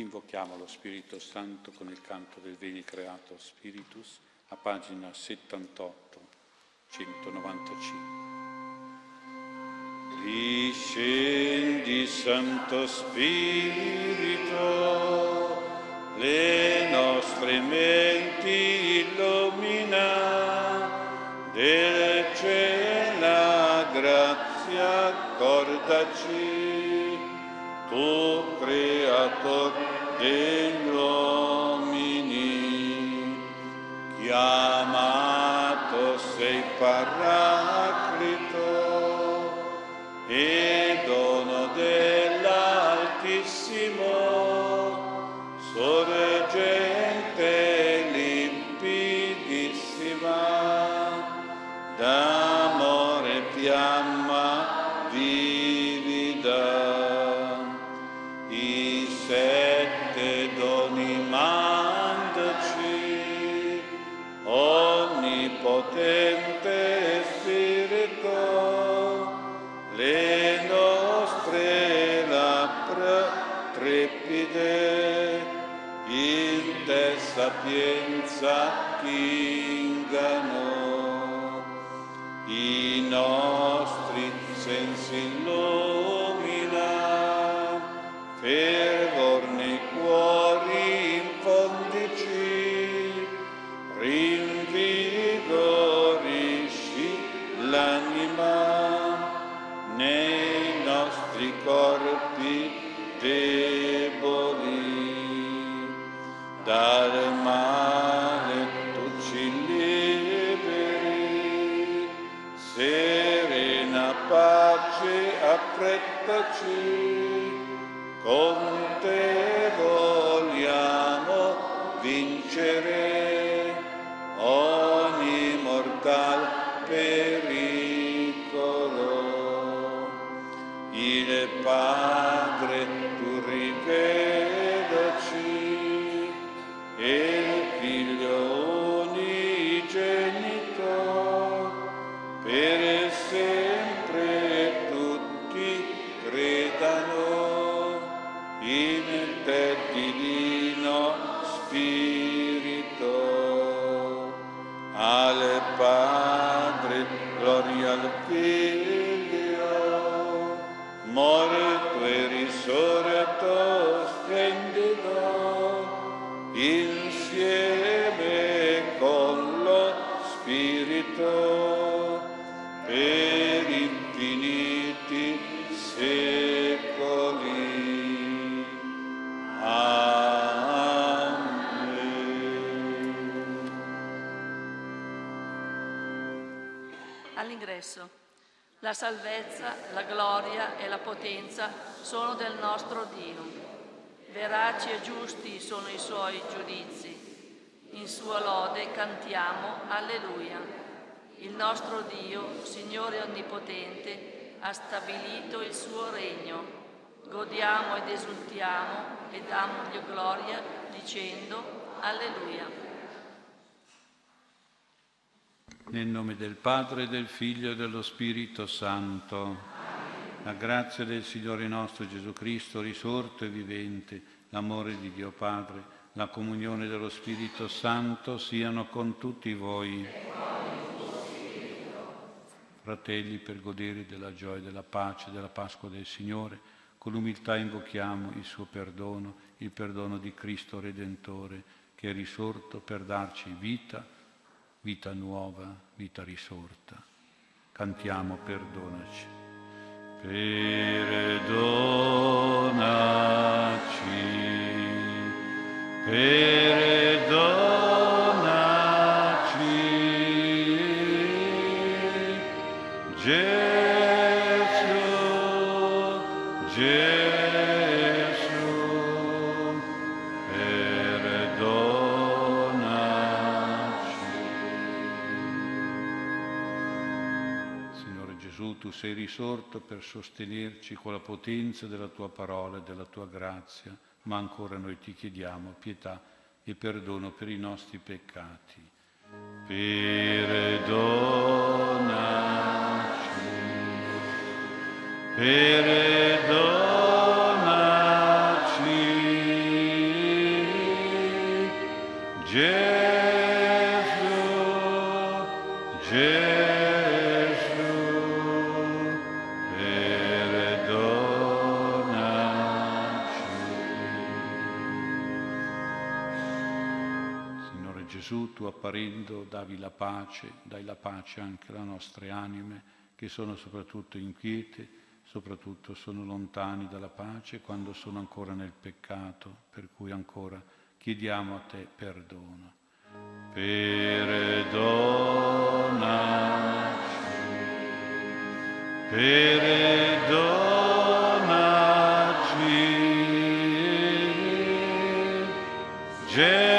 Invochiamo lo Spirito Santo con il canto del Veni Creato Spiritus a pagina 78, 195. Discendi Santo Spirito, le nostre menti illumina, del cielo grazia accordaci, tu creator degli uomini, sapienza salvezza, la gloria e la potenza sono del nostro Dio. Veraci e giusti sono i suoi giudizi. In sua lode cantiamo Alleluia. Il nostro Dio, Signore Onnipotente, ha stabilito il suo regno. Godiamo ed esultiamo e damogli gloria dicendo Alleluia. Nel nome del Padre, del Figlio e dello Spirito Santo. La grazia del Signore nostro Gesù Cristo, risorto e vivente, l'amore di Dio Padre, la comunione dello Spirito Santo siano con tutti voi. Fratelli, per godere della gioia, della pace, della Pasqua del Signore, con umiltà invochiamo il suo perdono, il perdono di Cristo Redentore, che è risorto per darci vita, vita nuova, vita risorta. Cantiamo, perdonaci. Perdonaci, perdonaci, sei risorto per sostenerci con la potenza della tua parola e della tua grazia, ma ancora noi ti chiediamo pietà e perdono per i nostri peccati. Perdonaci, perdonaci, Apparendo davi la pace, dai la pace anche alle nostre anime che sono soprattutto inquiete, soprattutto sono lontani dalla pace quando sono ancora nel peccato, per cui ancora chiediamo a te perdono. Perdonaci, perdonaci. Gesù.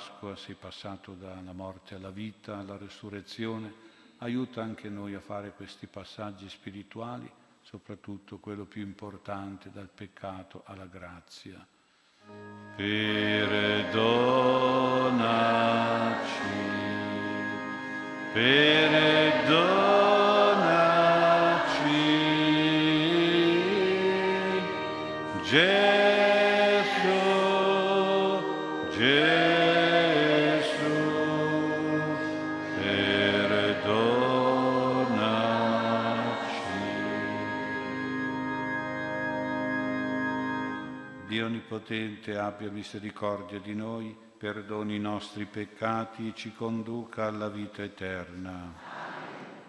Pasqua sei passato dalla morte alla vita, alla resurrezione, aiuta anche noi a fare questi passaggi spirituali, soprattutto quello più importante, dal peccato alla grazia. Perdonaci, perdonaci. Onnipotente abbia misericordia di noi, perdoni i nostri peccati e ci conduca alla vita eterna.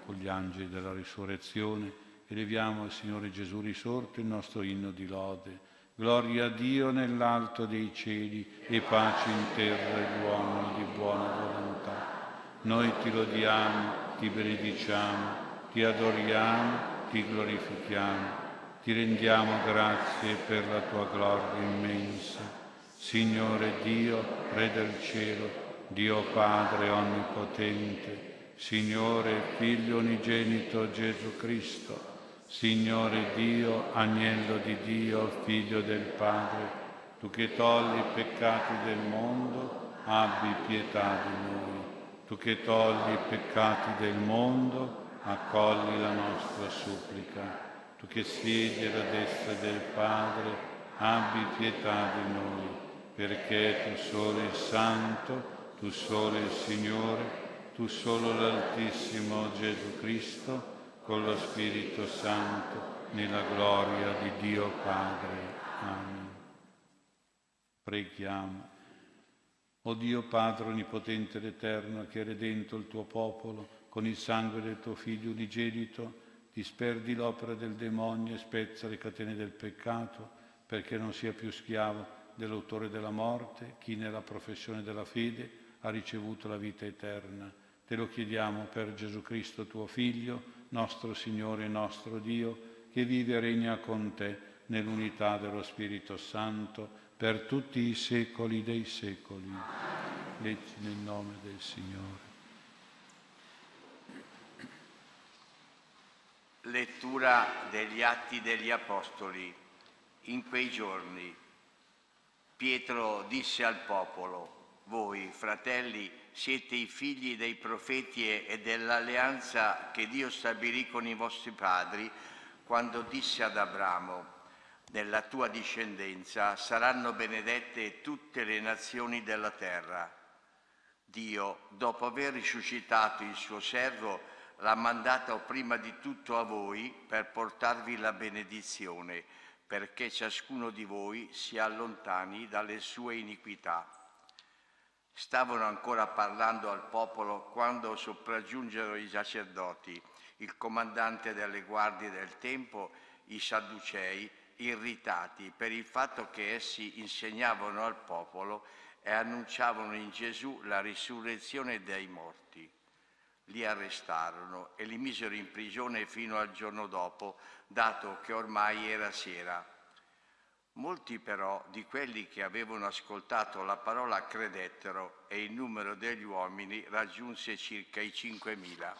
Con gli angeli della risurrezione eleviamo al Signore Gesù risorto il nostro inno di lode. Gloria a Dio nell'alto dei cieli e pace in terra agli uomini di buona volontà. Noi ti lodiamo, ti benediciamo, ti adoriamo, ti glorifichiamo ti rendiamo grazie per la tua gloria immensa. Signore Dio, Re del cielo, Dio Padre onnipotente, Signore Figlio unigenito Gesù Cristo, Signore Dio, agnello di Dio, Figlio del Padre, tu che togli i peccati del mondo, abbi pietà di noi. Tu che togli i peccati del mondo, accogli la nostra supplica tu che siedi alla destra del Padre, abbi pietà di noi, perché tu solo il Santo, tu solo il Signore, tu solo l'Altissimo Gesù Cristo, con lo Spirito Santo, nella gloria di Dio Padre. Amen. Preghiamo. O Dio Padre Onnipotente ed Eterno, che hai redento il tuo popolo con il sangue del tuo Figlio unigenito, disperdi l'opera del demonio e spezza le catene del peccato, perché non sia più schiavo dell'autore della morte, chi nella professione della fede ha ricevuto la vita eterna. Te lo chiediamo per Gesù Cristo, tuo Figlio, nostro Signore e nostro Dio, che vive e regna con te nell'unità dello Spirito Santo per tutti i secoli dei secoli. Leggi nel nome del Signore. Lettura degli Atti degli Apostoli. In quei giorni Pietro disse al popolo, voi fratelli siete i figli dei profeti e dell'alleanza che Dio stabilì con i vostri padri quando disse ad Abramo, nella tua discendenza saranno benedette tutte le nazioni della terra. Dio, dopo aver risuscitato il suo servo, l'ha mandato prima di tutto a voi per portarvi la benedizione, perché ciascuno di voi si allontani dalle sue iniquità. Stavano ancora parlando al popolo quando sopraggiunsero i sacerdoti, il comandante delle guardie del Tempo, i Sadducei, irritati per il fatto che essi insegnavano al popolo e annunciavano in Gesù la risurrezione dei morti li arrestarono e li misero in prigione fino al giorno dopo, dato che ormai era sera. Molti però di quelli che avevano ascoltato la parola credettero e il numero degli uomini raggiunse circa i cinquemila.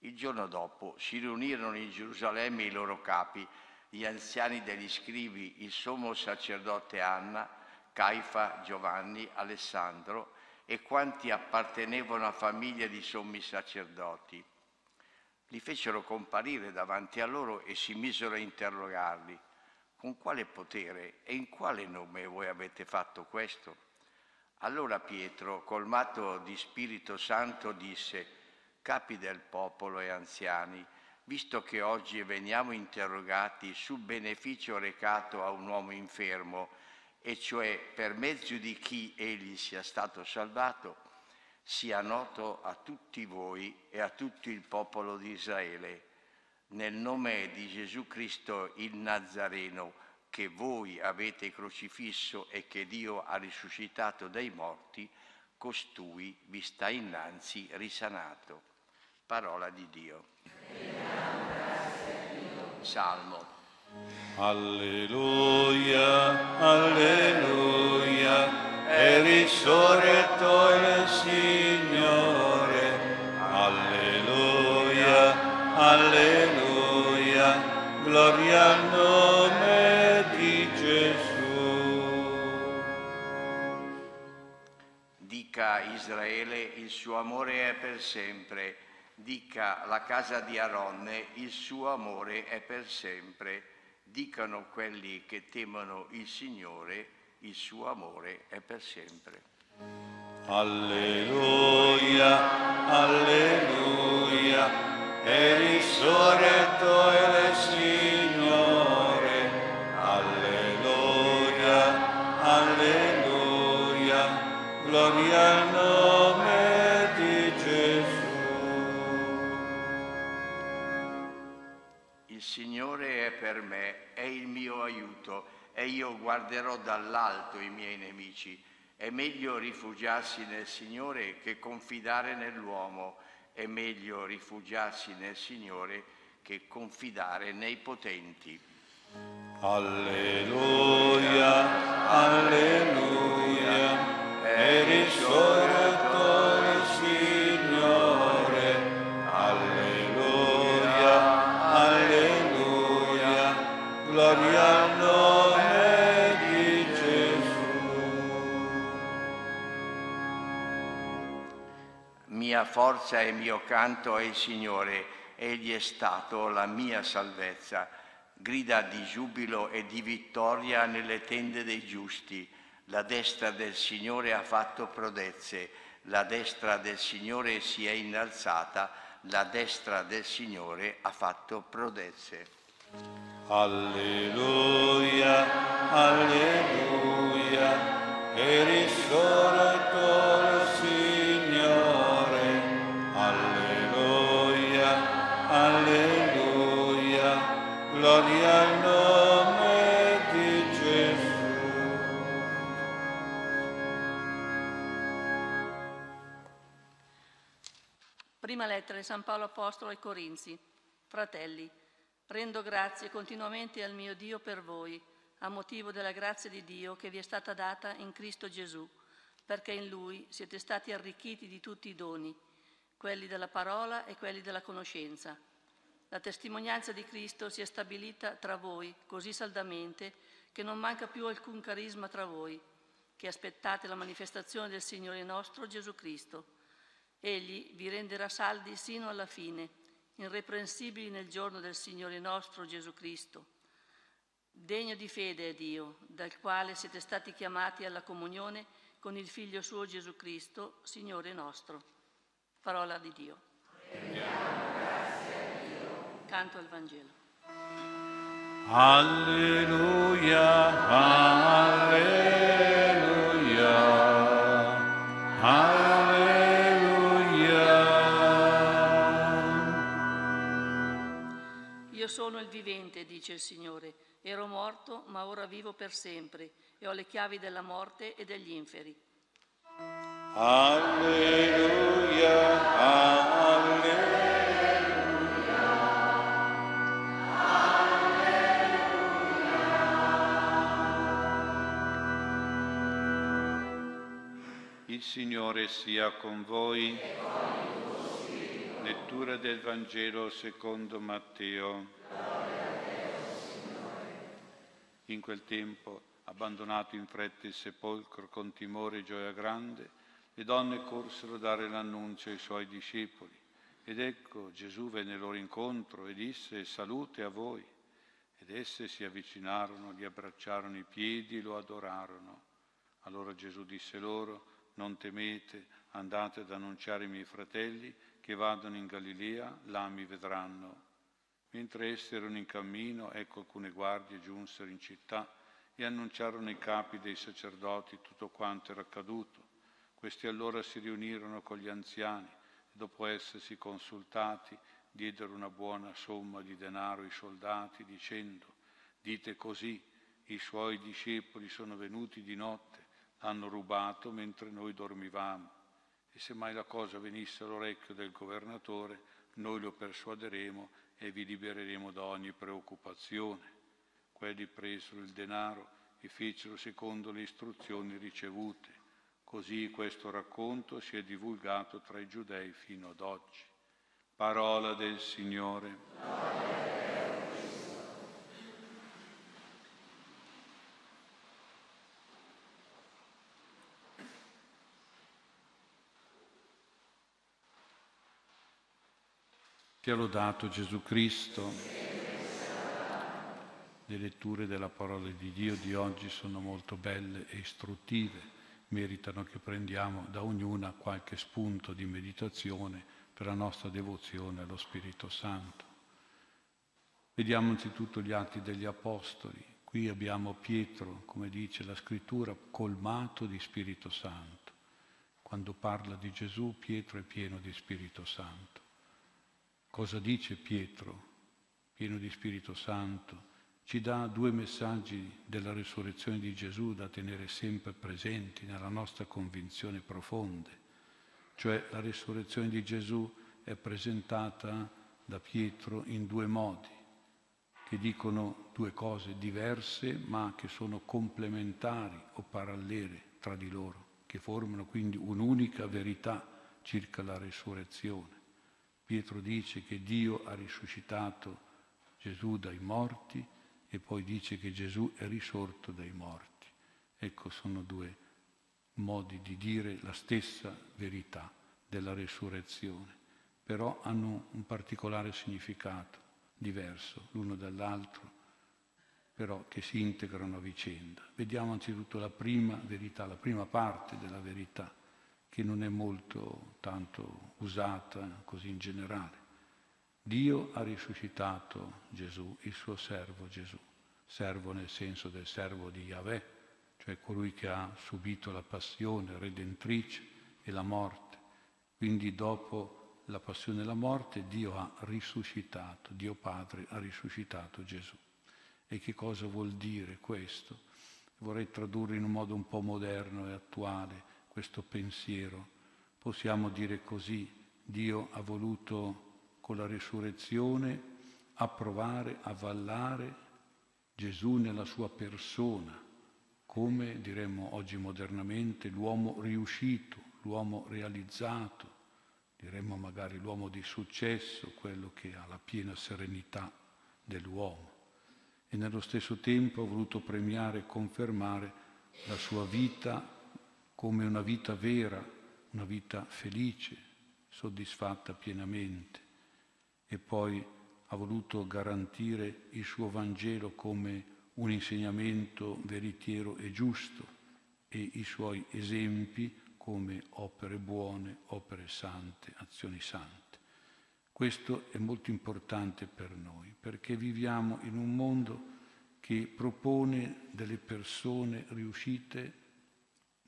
Il giorno dopo si riunirono in Gerusalemme i loro capi, gli anziani degli scrivi, il sommo sacerdote Anna, Caifa, Giovanni, Alessandro e quanti appartenevano a famiglie di sommi sacerdoti. Li fecero comparire davanti a loro e si misero a interrogarli. Con quale potere e in quale nome voi avete fatto questo? Allora Pietro, colmato di Spirito Santo, disse, capi del popolo e anziani, visto che oggi veniamo interrogati sul beneficio recato a un uomo infermo, e cioè per mezzo di chi egli sia stato salvato, sia noto a tutti voi e a tutto il popolo di Israele, nel nome di Gesù Cristo il Nazareno, che voi avete crocifisso e che Dio ha risuscitato dai morti, costui vi sta innanzi risanato. Parola di Dio. Salmo. Alleluia, alleluia, è risorretto il Signore. Alleluia, alleluia, gloria al nome di Gesù. Dica Israele, il suo amore è per sempre. Dica la casa di Aronne, il suo amore è per sempre. Dicano quelli che temono il Signore, il suo amore è per sempre. Alleluia, alleluia, è risorretto il Signore. Alleluia, alleluia, gloria al nome di Gesù. Il Signore è per me, il mio aiuto e io guarderò dall'alto i miei nemici. È meglio rifugiarsi nel Signore che confidare nell'uomo. È meglio rifugiarsi nel Signore che confidare nei potenti. Alleluia, alleluia, è risorretto forza e mio canto è il Signore, Egli è stato la mia salvezza. Grida di giubilo e di vittoria nelle tende dei giusti. La destra del Signore ha fatto prodezze, la destra del Signore si è innalzata, la destra del Signore ha fatto prodezze. Alleluia, alleluia, è risorretto di San Paolo Apostolo ai Corinzi. Fratelli, rendo grazie continuamente al mio Dio per voi, a motivo della grazia di Dio che vi è stata data in Cristo Gesù, perché in Lui siete stati arricchiti di tutti i doni, quelli della parola e quelli della conoscenza. La testimonianza di Cristo si è stabilita tra voi così saldamente che non manca più alcun carisma tra voi, che aspettate la manifestazione del Signore nostro Gesù Cristo. Egli vi renderà saldi sino alla fine, irreprensibili nel giorno del Signore nostro Gesù Cristo. Degno di fede è Dio, dal quale siete stati chiamati alla comunione con il Figlio suo Gesù Cristo, Signore nostro. Parola di Dio. Canto al Vangelo. Alleluia, alleluia, vivente, dice il Signore. Ero morto, ma ora vivo per sempre e ho le chiavi della morte e degli inferi. Alleluia, alleluia. Il Signore sia con voi. Lettura del Vangelo secondo Matteo. In quel tempo, abbandonato in fretta il sepolcro con timore e gioia grande, le donne corsero a dare l'annuncio ai suoi discepoli. Ed ecco Gesù venne loro incontro e disse salute a voi. Ed esse si avvicinarono, gli abbracciarono i piedi e lo adorarono. Allora Gesù disse loro, non temete, andate ad annunciare ai miei fratelli che vadano in Galilea, là mi vedranno. Mentre essi erano in cammino, ecco alcune guardie giunsero in città e annunciarono ai capi dei sacerdoti tutto quanto era accaduto. Questi allora si riunirono con gli anziani e dopo essersi consultati diedero una buona somma di denaro ai soldati dicendo dite così, i suoi discepoli sono venuti di notte, hanno rubato mentre noi dormivamo e se mai la cosa venisse all'orecchio del governatore noi lo persuaderemo e vi libereremo da ogni preoccupazione. Quelli presero il denaro e fecero secondo le istruzioni ricevute Così questo racconto si è divulgato tra i giudei fino ad oggi. Parola del Signore. Ti ha lodato Gesù Cristo. Le letture della parola di Dio di oggi sono molto belle e istruttive meritano che prendiamo da ognuna qualche spunto di meditazione per la nostra devozione allo Spirito Santo. Vediamo anzitutto gli atti degli Apostoli. Qui abbiamo Pietro, come dice la scrittura, colmato di Spirito Santo. Quando parla di Gesù, Pietro è pieno di Spirito Santo. Cosa dice Pietro, pieno di Spirito Santo? ci dà due messaggi della risurrezione di Gesù da tenere sempre presenti nella nostra convinzione profonde. Cioè la risurrezione di Gesù è presentata da Pietro in due modi, che dicono due cose diverse ma che sono complementari o parallele tra di loro, che formano quindi un'unica verità circa la risurrezione. Pietro dice che Dio ha risuscitato Gesù dai morti e poi dice che Gesù è risorto dai morti. Ecco, sono due modi di dire la stessa verità della resurrezione, però hanno un particolare significato diverso l'uno dall'altro, però che si integrano a vicenda. Vediamo anzitutto la prima verità, la prima parte della verità, che non è molto tanto usata così in generale. Dio ha risuscitato Gesù, il suo servo Gesù, servo nel senso del servo di Yahweh, cioè colui che ha subito la passione redentrice e la morte. Quindi dopo la passione e la morte Dio ha risuscitato, Dio Padre ha risuscitato Gesù. E che cosa vuol dire questo? Vorrei tradurre in un modo un po' moderno e attuale questo pensiero. Possiamo dire così, Dio ha voluto con la risurrezione approvare, avvallare Gesù nella sua persona, come diremmo oggi modernamente l'uomo riuscito, l'uomo realizzato, diremmo magari l'uomo di successo, quello che ha la piena serenità dell'uomo. E nello stesso tempo ha voluto premiare e confermare la sua vita come una vita vera, una vita felice, soddisfatta pienamente e poi ha voluto garantire il suo Vangelo come un insegnamento veritiero e giusto e i suoi esempi come opere buone, opere sante, azioni sante. Questo è molto importante per noi perché viviamo in un mondo che propone delle persone riuscite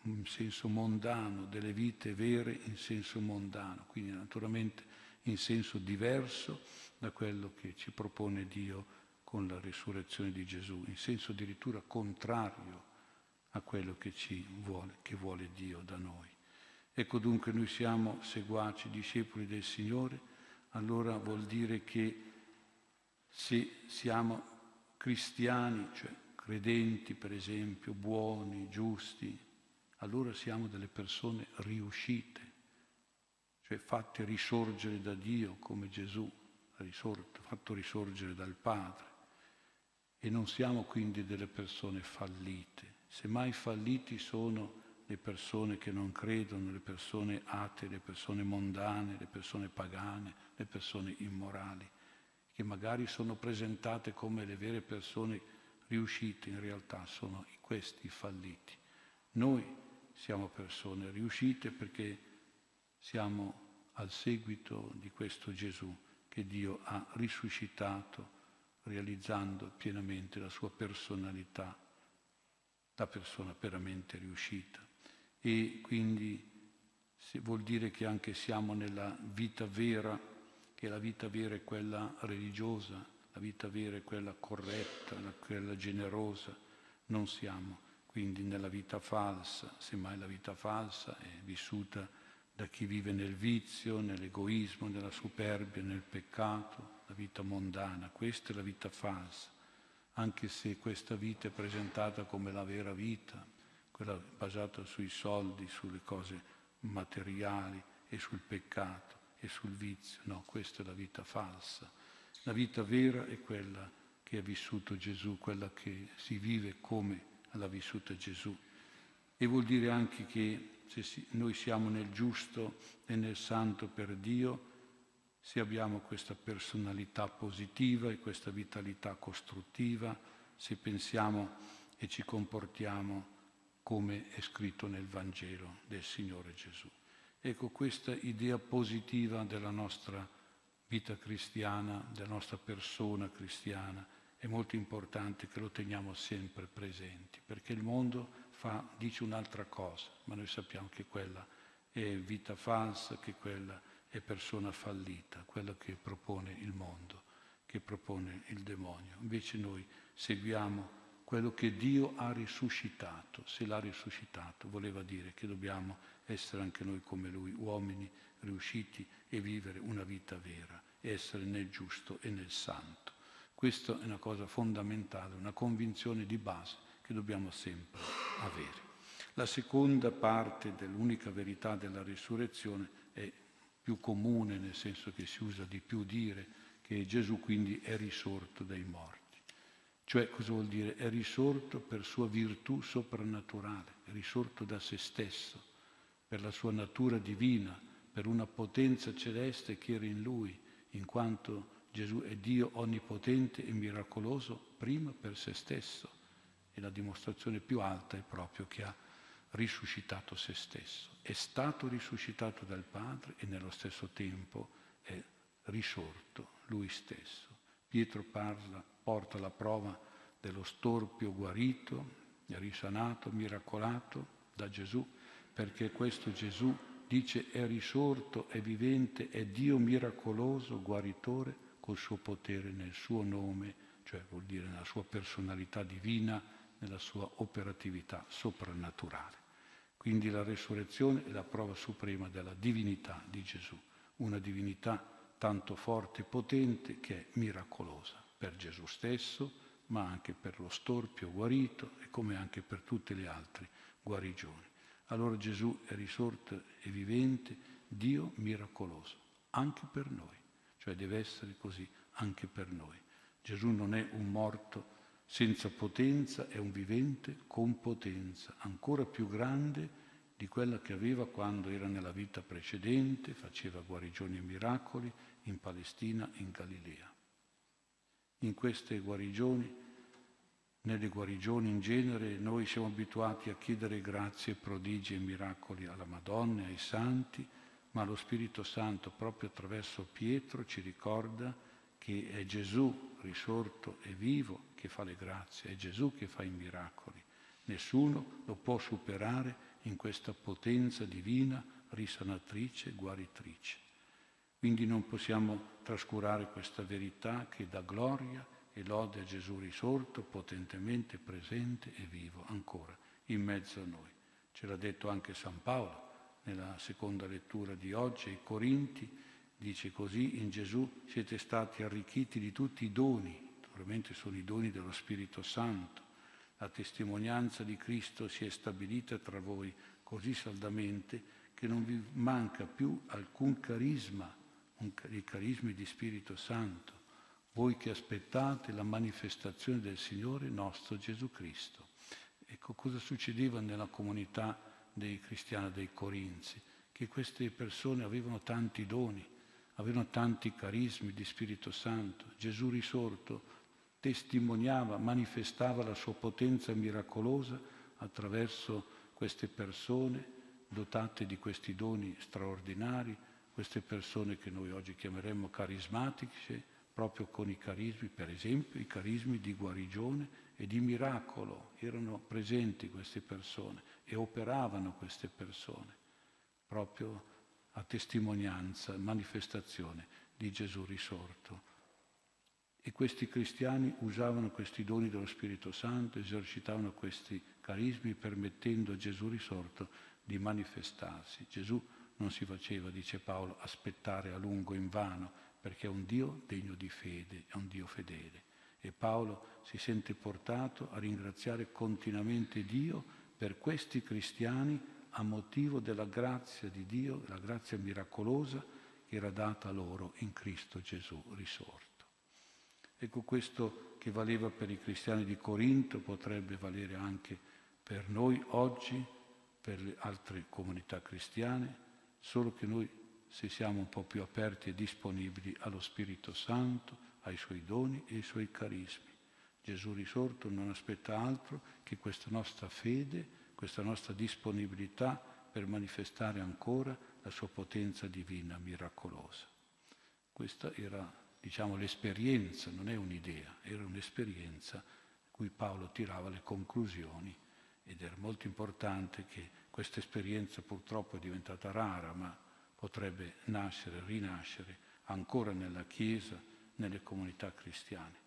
in senso mondano, delle vite vere in senso mondano, quindi naturalmente in senso diverso da quello che ci propone Dio con la risurrezione di Gesù, in senso addirittura contrario a quello che, vuole, che vuole Dio da noi. Ecco dunque noi siamo seguaci, discepoli del Signore, allora vuol dire che se siamo cristiani, cioè credenti per esempio, buoni, giusti, allora siamo delle persone riuscite, cioè fatte risorgere da Dio come Gesù risorto, fatto risorgere dal Padre. E non siamo quindi delle persone fallite, semmai falliti sono le persone che non credono, le persone atee, le persone mondane, le persone pagane, le persone immorali, che magari sono presentate come le vere persone riuscite, in realtà sono questi falliti. Noi siamo persone riuscite perché siamo al seguito di questo Gesù che Dio ha risuscitato realizzando pienamente la sua personalità, la persona veramente riuscita. E quindi vuol dire che anche siamo nella vita vera, che la vita vera è quella religiosa, la vita vera è quella corretta, quella generosa, non siamo quindi nella vita falsa, semmai la vita falsa è vissuta da chi vive nel vizio, nell'egoismo, nella superbia, nel peccato, la vita mondana. Questa è la vita falsa, anche se questa vita è presentata come la vera vita, quella basata sui soldi, sulle cose materiali e sul peccato e sul vizio. No, questa è la vita falsa. La vita vera è quella che ha vissuto Gesù, quella che si vive come l'ha vissuta Gesù. E vuol dire anche che se noi siamo nel giusto e nel santo per Dio, se abbiamo questa personalità positiva e questa vitalità costruttiva, se pensiamo e ci comportiamo come è scritto nel Vangelo del Signore Gesù. Ecco questa idea positiva della nostra vita cristiana, della nostra persona cristiana, è molto importante che lo teniamo sempre presenti, perché il mondo fa, dice un'altra cosa, ma noi sappiamo che quella è vita falsa, che quella è persona fallita, quella che propone il mondo, che propone il demonio. Invece noi seguiamo quello che Dio ha risuscitato. Se l'ha risuscitato voleva dire che dobbiamo essere anche noi come Lui, uomini riusciti e vivere una vita vera, essere nel giusto e nel santo. Questa è una cosa fondamentale, una convinzione di base che dobbiamo sempre avere. La seconda parte dell'unica verità della risurrezione è più comune, nel senso che si usa di più dire che Gesù quindi è risorto dai morti. Cioè cosa vuol dire? È risorto per sua virtù soprannaturale, è risorto da se stesso, per la sua natura divina, per una potenza celeste che era in lui, in quanto Gesù è Dio onnipotente e miracoloso prima per se stesso e la dimostrazione più alta è proprio che ha risuscitato se stesso. È stato risuscitato dal Padre e nello stesso tempo è risorto lui stesso. Pietro parla, porta la prova dello storpio guarito, risanato, miracolato da Gesù, perché questo Gesù dice è risorto, è vivente, è Dio miracoloso, guaritore, col suo potere nel suo nome, cioè vuol dire nella sua personalità divina, nella sua operatività soprannaturale. Quindi la resurrezione è la prova suprema della divinità di Gesù, una divinità tanto forte e potente che è miracolosa per Gesù stesso, ma anche per lo storpio guarito e come anche per tutte le altre guarigioni. Allora Gesù è risorto e vivente, Dio miracoloso, anche per noi, cioè deve essere così anche per noi. Gesù non è un morto senza potenza è un vivente con potenza, ancora più grande di quella che aveva quando era nella vita precedente, faceva guarigioni e miracoli in Palestina e in Galilea. In queste guarigioni, nelle guarigioni in genere, noi siamo abituati a chiedere grazie, prodigi e miracoli alla Madonna e ai santi, ma lo Spirito Santo proprio attraverso Pietro ci ricorda che è Gesù risorto e vivo che fa le grazie, è Gesù che fa i miracoli. Nessuno lo può superare in questa potenza divina, risanatrice, guaritrice. Quindi non possiamo trascurare questa verità che dà gloria e lode a Gesù risorto, potentemente presente e vivo ancora in mezzo a noi. Ce l'ha detto anche San Paolo nella seconda lettura di oggi ai Corinti, dice così, in Gesù siete stati arricchiti di tutti i doni probabilmente sono i doni dello Spirito Santo. La testimonianza di Cristo si è stabilita tra voi così saldamente che non vi manca più alcun carisma, i carismi di Spirito Santo, voi che aspettate la manifestazione del Signore nostro Gesù Cristo. Ecco cosa succedeva nella comunità dei cristiani dei Corinzi, che queste persone avevano tanti doni, avevano tanti carismi di Spirito Santo. Gesù risorto testimoniava, manifestava la sua potenza miracolosa attraverso queste persone dotate di questi doni straordinari, queste persone che noi oggi chiameremmo carismatiche, proprio con i carismi, per esempio i carismi di guarigione e di miracolo. Erano presenti queste persone e operavano queste persone, proprio a testimonianza, manifestazione di Gesù risorto. E questi cristiani usavano questi doni dello Spirito Santo, esercitavano questi carismi permettendo a Gesù risorto di manifestarsi. Gesù non si faceva, dice Paolo, aspettare a lungo in vano, perché è un Dio degno di fede, è un Dio fedele. E Paolo si sente portato a ringraziare continuamente Dio per questi cristiani a motivo della grazia di Dio, la grazia miracolosa che era data loro in Cristo Gesù risorto. Ecco questo che valeva per i cristiani di Corinto potrebbe valere anche per noi oggi, per le altre comunità cristiane, solo che noi se siamo un po' più aperti e disponibili allo Spirito Santo, ai suoi doni e ai suoi carismi. Gesù risorto non aspetta altro che questa nostra fede, questa nostra disponibilità per manifestare ancora la sua potenza divina miracolosa. Questa era, diciamo, l'esperienza, non è un'idea, era un'esperienza cui Paolo tirava le conclusioni ed era molto importante che questa esperienza purtroppo è diventata rara, ma potrebbe nascere, rinascere ancora nella Chiesa, nelle comunità cristiane.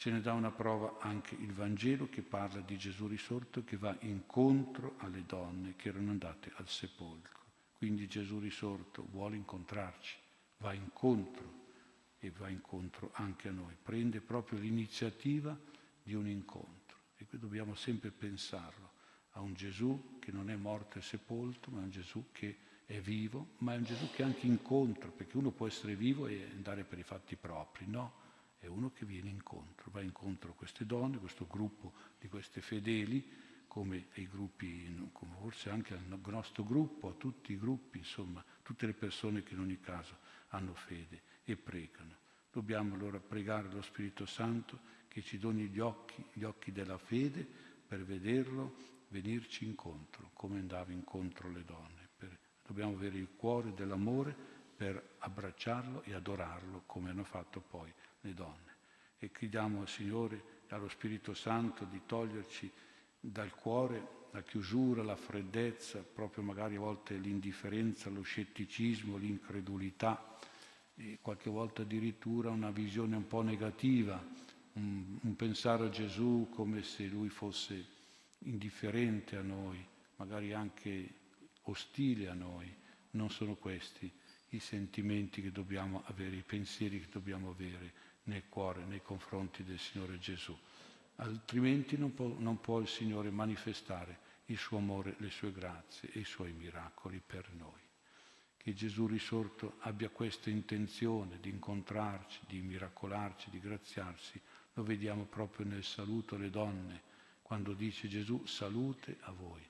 Ce ne dà una prova anche il Vangelo che parla di Gesù risorto che va incontro alle donne che erano andate al sepolcro. Quindi Gesù risorto vuole incontrarci, va incontro e va incontro anche a noi, prende proprio l'iniziativa di un incontro. E qui dobbiamo sempre pensarlo a un Gesù che non è morto e sepolto, ma è un Gesù che è vivo, ma è un Gesù che anche incontra, perché uno può essere vivo e andare per i fatti propri, no, è uno che viene incontro, va incontro a queste donne, questo gruppo di queste fedeli, come ai gruppi, come forse anche al nostro gruppo, a tutti i gruppi, insomma, tutte le persone che in ogni caso hanno fede e pregano. Dobbiamo allora pregare lo Spirito Santo che ci doni gli occhi, gli occhi della fede per vederlo, venirci incontro, come andava incontro le donne. Dobbiamo avere il cuore dell'amore per abbracciarlo e adorarlo come hanno fatto poi le donne. E chiediamo al Signore allo Spirito Santo di toglierci dal cuore la chiusura, la freddezza, proprio magari a volte l'indifferenza, lo scetticismo, l'incredulità, e qualche volta addirittura una visione un po' negativa, un, un pensare a Gesù come se lui fosse indifferente a noi, magari anche ostile a noi. Non sono questi i sentimenti che dobbiamo avere, i pensieri che dobbiamo avere nel cuore nei confronti del Signore Gesù. Altrimenti non può, non può il Signore manifestare il suo amore, le sue grazie e i suoi miracoli per noi. Che Gesù risorto abbia questa intenzione di incontrarci, di miracolarci, di graziarsi, lo vediamo proprio nel saluto alle donne, quando dice Gesù salute a voi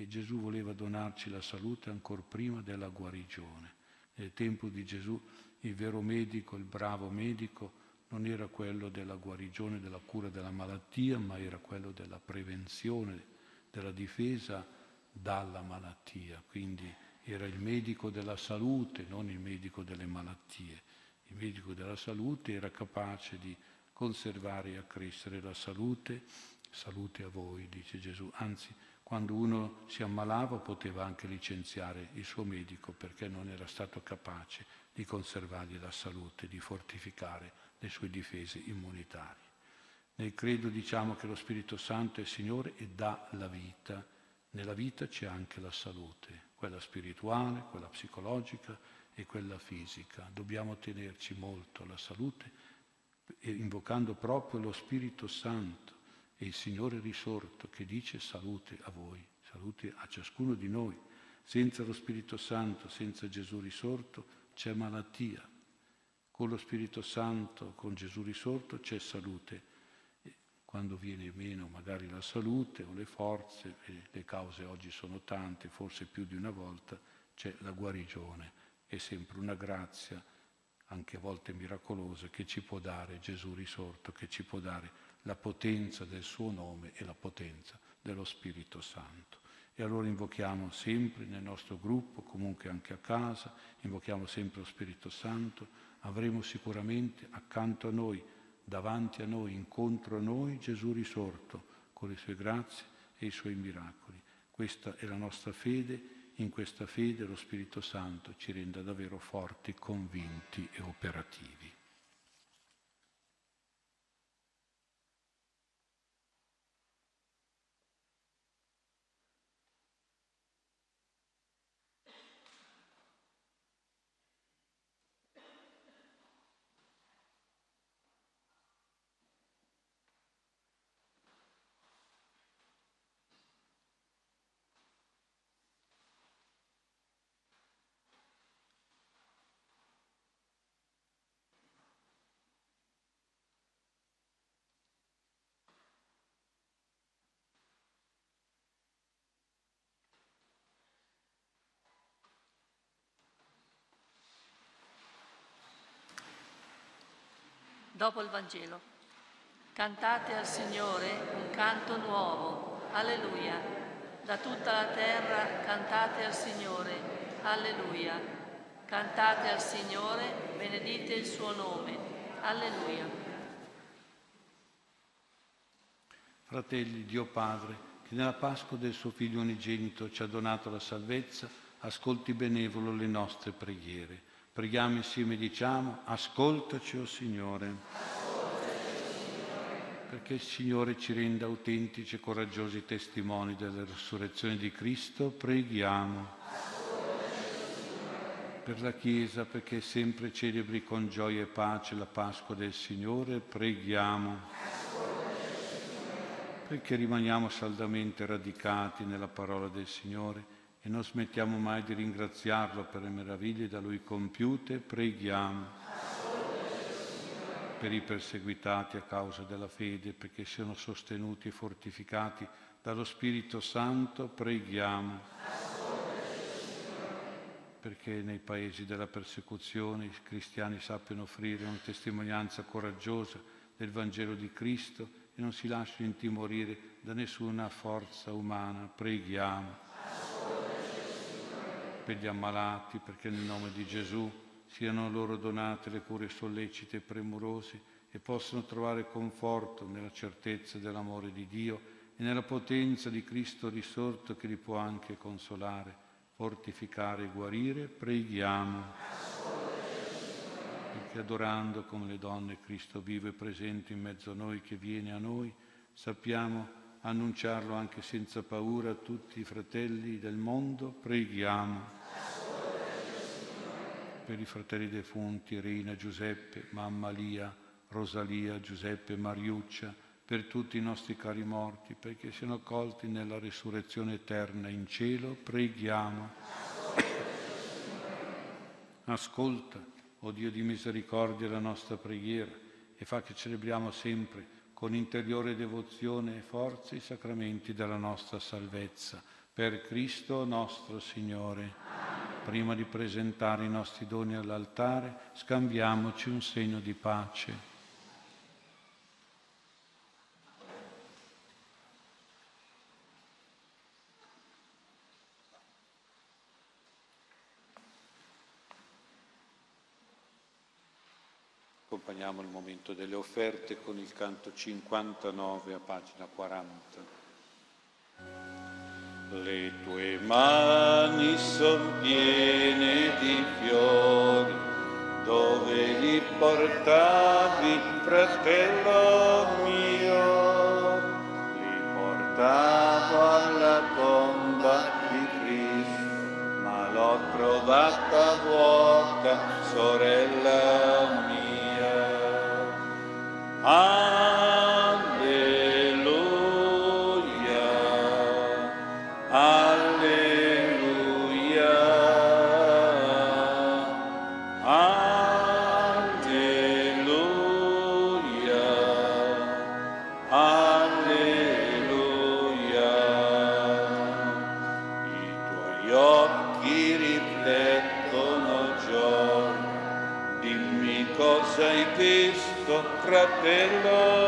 e Gesù voleva donarci la salute ancora prima della guarigione. Nel tempo di Gesù il vero medico, il bravo medico, non era quello della guarigione, della cura della malattia, ma era quello della prevenzione, della difesa dalla malattia. Quindi era il medico della salute, non il medico delle malattie. Il medico della salute era capace di conservare e accrescere la salute. Salute a voi, dice Gesù. Anzi, quando uno si ammalava poteva anche licenziare il suo medico perché non era stato capace di conservargli la salute, di fortificare le sue difese immunitarie. Nel credo diciamo che lo Spirito Santo è Signore e dà la vita. Nella vita c'è anche la salute, quella spirituale, quella psicologica e quella fisica. Dobbiamo tenerci molto alla salute invocando proprio lo Spirito Santo e il Signore risorto che dice salute a voi, salute a ciascuno di noi. Senza lo Spirito Santo, senza Gesù risorto, c'è malattia. Con lo Spirito Santo, con Gesù risorto, c'è salute. quando viene meno magari la salute o le forze, e le cause oggi sono tante, forse più di una volta, c'è la guarigione, è sempre una grazia, anche a volte miracolosa, che ci può dare Gesù risorto, che ci può dare la potenza del suo nome e la potenza dello Spirito Santo. E allora invochiamo sempre nel nostro gruppo, comunque anche a casa, invochiamo sempre lo Spirito Santo, avremo sicuramente accanto a noi, davanti a noi, incontro a noi Gesù risorto con le sue grazie e i suoi miracoli. Questa è la nostra fede, in questa fede lo Spirito Santo ci renda davvero forti, convinti e operativi. Dopo il Vangelo. Cantate al Signore un canto nuovo. Alleluia. Da tutta la terra cantate al Signore. Alleluia. Cantate al Signore, benedite il suo nome. Alleluia. Fratelli, Dio Padre, che nella Pasqua del suo Figlio unigenito ci ha donato la salvezza, ascolti benevolo le nostre preghiere Preghiamo insieme e diciamo, ascoltaci, o oh Signore, perché il Signore ci renda autentici e coraggiosi testimoni della risurrezione di Cristo, preghiamo. Per la Chiesa, perché sempre celebri con gioia e pace la Pasqua del Signore, preghiamo. Perché rimaniamo saldamente radicati nella parola del Signore e non smettiamo mai di ringraziarlo per le meraviglie da lui compiute, preghiamo per i perseguitati a causa della fede, perché siano sostenuti e fortificati dallo Spirito Santo, preghiamo perché nei paesi della persecuzione i cristiani sappiano offrire una testimonianza coraggiosa del Vangelo di Cristo e non si lasciano intimorire da nessuna forza umana, preghiamo per gli ammalati, perché nel nome di Gesù siano loro donate le cure sollecite e premurose e possano trovare conforto nella certezza dell'amore di Dio e nella potenza di Cristo risorto che li può anche consolare, fortificare e guarire, preghiamo. Perché adorando come le donne Cristo vivo e presente in mezzo a noi che viene a noi, sappiamo annunciarlo anche senza paura a tutti i fratelli del mondo, preghiamo per i fratelli defunti, Rina, Giuseppe, mamma Lia, Rosalia, Giuseppe, Mariuccia, per tutti i nostri cari morti, perché siano accolti nella risurrezione eterna in cielo, preghiamo. Ascolta, o oh Dio di misericordia, la nostra preghiera e fa che celebriamo sempre con interiore devozione e forza i sacramenti della nostra salvezza. Per Cristo nostro Signore prima di presentare i nostri doni all'altare, scambiamoci un segno di pace. Momento delle offerte con il canto 59 a pagina 40. Le tue mani son piene di fiori, dove li portavi, fratello mio? Li portavo alla tomba di Cristo, ma l'ho trovata vuota, sorella mia. Ah. Fratello mio?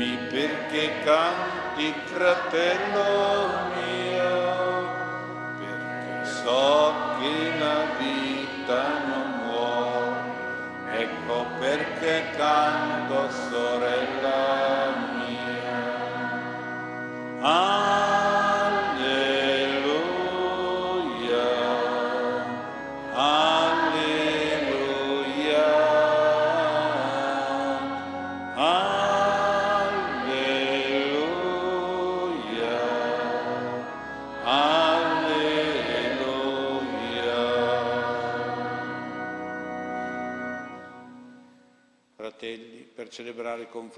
Dimmi perché canti, fratello mio, perché so che la vita non muore, ecco perché canto,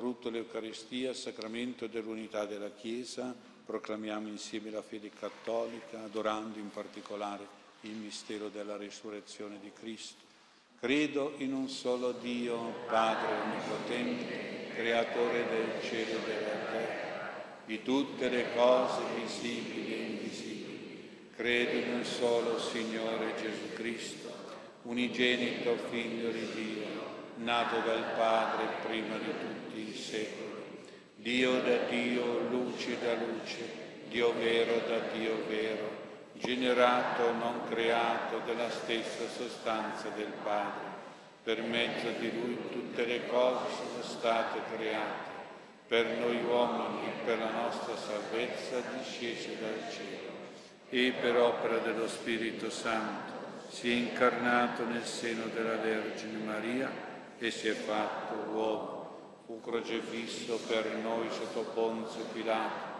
frutto l'Eucaristia, sacramento dell'unità della Chiesa, proclamiamo insieme la fede cattolica, adorando in particolare il mistero della risurrezione di Cristo. Credo in un solo Dio, Padre Onnipotente, Creatore del cielo e della terra, di tutte le cose visibili e invisibili. Credo in un solo Signore Gesù Cristo, unigenito Figlio di Dio, nato dal Padre prima di tutti i secoli. Dio da Dio, luce da luce, Dio vero da Dio vero, generato, non creato, della stessa sostanza del Padre. Per mezzo di Lui tutte le cose sono state create. Per noi uomini, per la nostra salvezza, discese dal cielo. E per opera dello Spirito Santo si è incarnato nel seno della Vergine Maria e si è fatto uomo. Fu crocefisso per noi sotto Ponzio Pilato,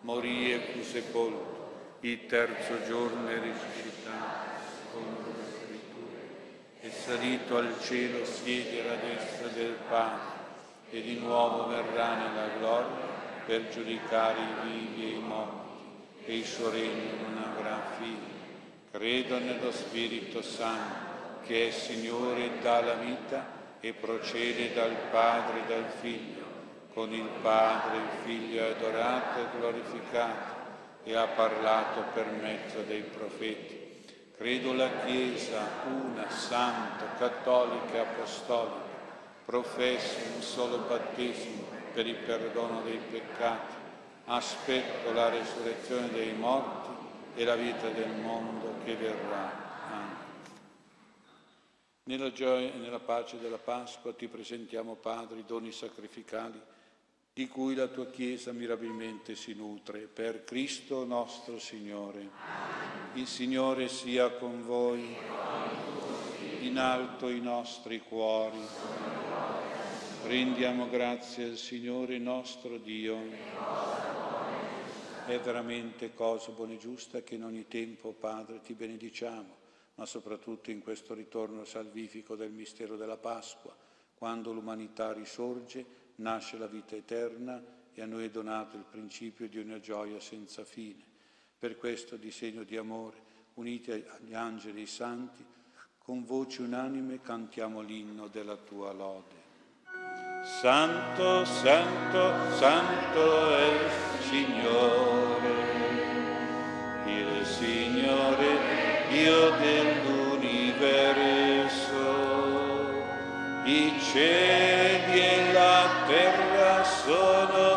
morì e fu sepolto il terzo giorno è risuscitato, secondo le scritture, è salito al cielo, siede alla destra del Padre e di nuovo verrà nella gloria per giudicare i vivi e i morti e il suo regno non avrà fine. Credo nello Spirito Santo che è Signore e dà la vita e procede dal Padre e dal Figlio, con il Padre il Figlio è adorato e glorificato e ha parlato per mezzo dei profeti. Credo la Chiesa una, santa, cattolica e apostolica, professo un solo battesimo per il perdono dei peccati, aspetto la resurrezione dei morti e la vita del mondo che verrà. Nella gioia e nella pace della Pasqua ti presentiamo, Padre, i doni sacrificali di cui la tua Chiesa mirabilmente si nutre, per Cristo nostro Signore. Il Signore sia con voi, in alto i nostri cuori. Rendiamo grazie al Signore nostro Dio. È veramente cosa buona e giusta che in ogni tempo, Padre, ti benediciamo, ma soprattutto in questo ritorno salvifico del mistero della Pasqua, quando l'umanità risorge nasce la vita eterna e a noi è donato il principio di una gioia senza fine. Per questo, di segno di amore, uniti agli angeli e ai santi, con voce unanime cantiamo l'inno della tua lode. Santo, santo, santo è il Signore, il Signore, Dio dell'universo, i cieli e la terra sono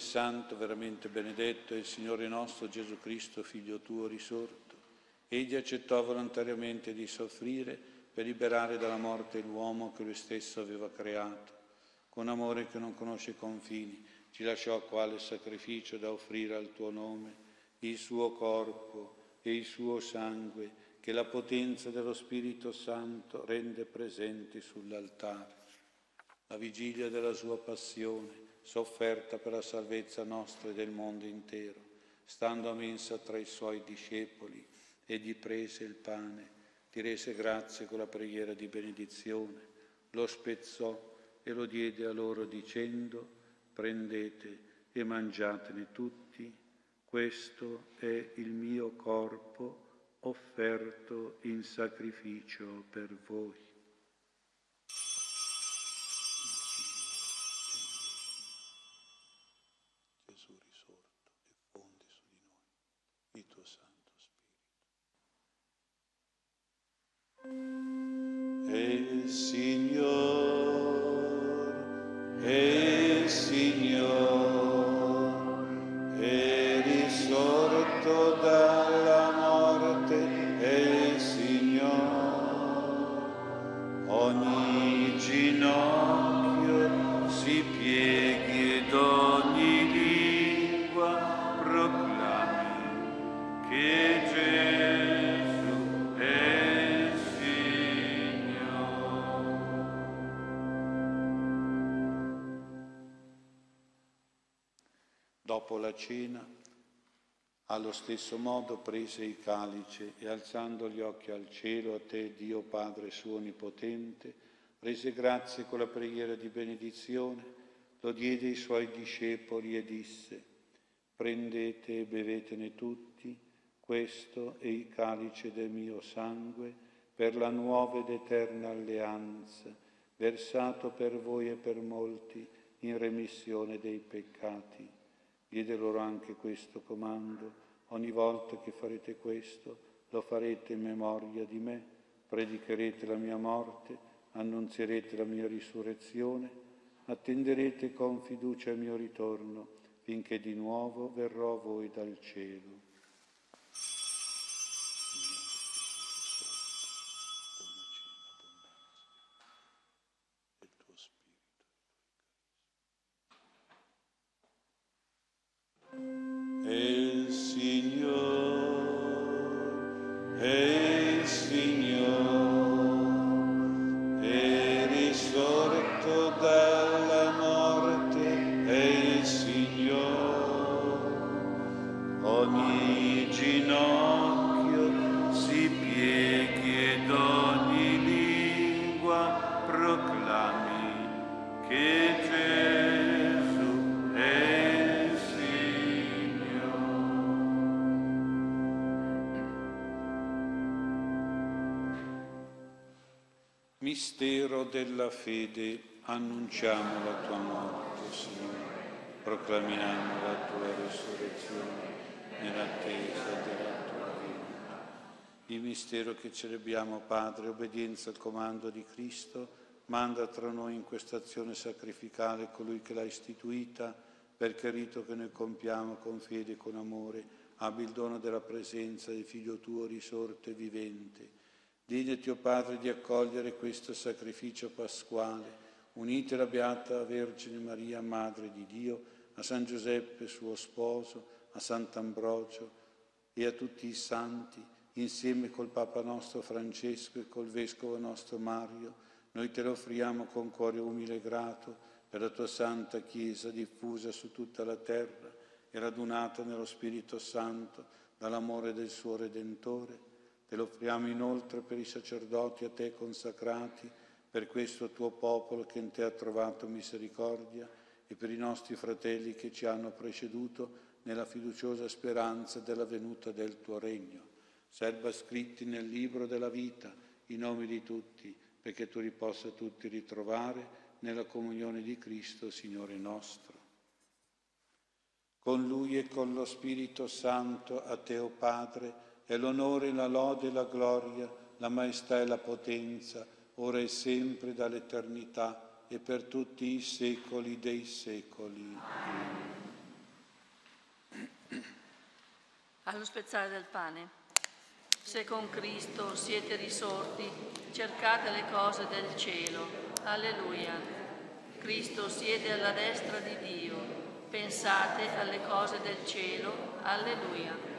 santo, veramente benedetto è il Signore nostro Gesù Cristo, Figlio tuo risorto. Egli accettò volontariamente di soffrire per liberare dalla morte l'uomo che lui stesso aveva creato. Con amore che non conosce confini, ci lasciò quale sacrificio da offrire al tuo nome, il suo corpo e il suo sangue, che la potenza dello Spirito Santo rende presenti sull'altare. La vigilia della sua passione, sofferta per la salvezza nostra e del mondo intero, stando a mensa tra i suoi discepoli, egli prese il pane, ti rese grazie con la preghiera di benedizione, lo spezzò e lo diede a loro dicendo, prendete e mangiatene tutti, questo è il mio corpo offerto in sacrificio per voi. Cena, allo stesso modo prese il calice e alzando gli occhi al cielo a te, Dio Padre suo onnipotente, rese grazie con la preghiera di benedizione, lo diede ai suoi discepoli e disse, prendete e bevetene tutti, questo è il calice del mio sangue per la nuova ed eterna alleanza, versato per voi e per molti in remissione dei peccati Diede loro anche questo comando, ogni volta che farete questo, lo farete in memoria di me, predicherete la mia morte, annunzierete la mia risurrezione, attenderete con fiducia il mio ritorno, finché di nuovo verrò voi dal cielo. Mistero della fede, annunciamo la tua morte, Signore, proclamiamo la tua risurrezione nell'attesa della tua venuta. Il mistero che celebriamo, Padre, obbedienza al comando di Cristo, manda tra noi in questa azione sacrificale colui che l'ha istituita, perché il rito che noi compiamo con fede e con amore abbia il dono della presenza del Figlio tuo risorto e vivente Dignati, o Padre, di accogliere questo sacrificio pasquale, unite la Beata Vergine Maria, Madre di Dio, a San Giuseppe, suo sposo, a Sant'Ambrogio e a tutti i santi, insieme col Papa nostro Francesco e col Vescovo nostro Mario, noi te lo offriamo con cuore umile e grato per la tua santa Chiesa diffusa su tutta la terra e radunata nello Spirito Santo dall'amore del suo Redentore Te lo offriamo inoltre per i sacerdoti a te consacrati, per questo tuo popolo che in te ha trovato misericordia e per i nostri fratelli che ci hanno preceduto nella fiduciosa speranza della venuta del tuo regno. Serva scritti nel libro della vita i nomi di tutti, perché tu li possa tutti ritrovare nella comunione di Cristo, Signore nostro. Con Lui e con lo Spirito Santo, a te, o oh Padre, e l'onore, la lode la gloria, la maestà e la potenza, ora e sempre dall'eternità e per tutti i secoli dei secoli. Allo spezzare del pane. Se con Cristo siete risorti, cercate le cose del cielo. Alleluia. Cristo siede alla destra di Dio. Pensate alle cose del cielo. Alleluia.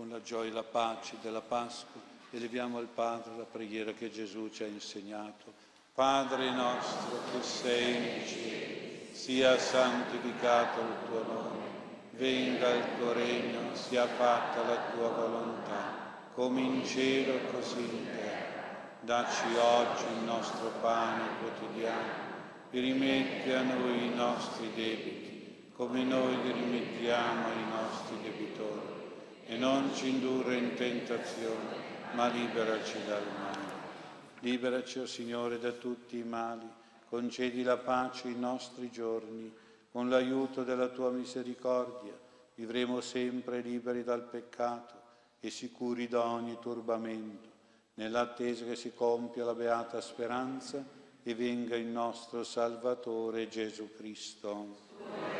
Con la gioia e la pace della Pasqua eleviamo al Padre la preghiera che Gesù ci ha insegnato Padre nostro che sei in cielo, sia santificato il tuo nome, venga il tuo regno, sia fatta la tua volontà, come in cielo così in terra. Dacci oggi il nostro pane quotidiano e rimetti a noi i nostri debiti, come noi li rimettiamo ai nostri debitori, e non ci indurre in tentazione, ma liberaci dal male. Liberaci, o oh Signore, da tutti i mali, concedi la pace ai nostri giorni, con l'aiuto della tua misericordia vivremo sempre liberi dal peccato e sicuri da ogni turbamento, nell'attesa che si compia la beata speranza e venga il nostro Salvatore Gesù Cristo.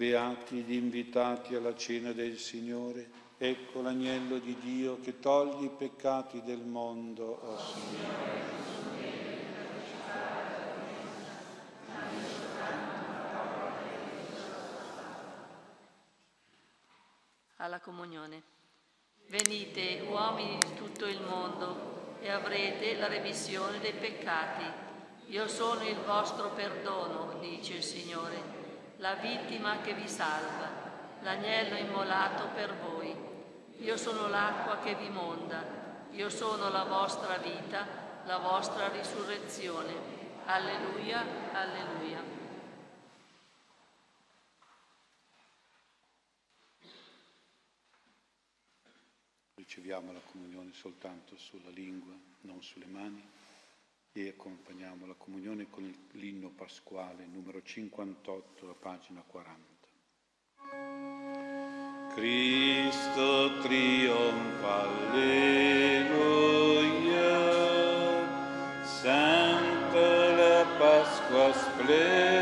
Beati gli invitati alla cena del Signore, ecco l'agnello di Dio che toglie i peccati del mondo, o oh Signore. Alla comunione. Venite, uomini di tutto il mondo, e avrete la remissione dei peccati. Io sono il vostro perdono, dice il Signore la vittima che vi salva, l'agnello immolato per voi. Io sono l'acqua che vi monda, io sono la vostra vita, la vostra risurrezione. Alleluia, alleluia. Riceviamo la comunione soltanto sulla lingua, non sulle mani e accompagniamo la comunione con l'inno pasquale numero 58, la pagina 40. Cristo trionfa, alleluia, Santa la Pasqua splendida.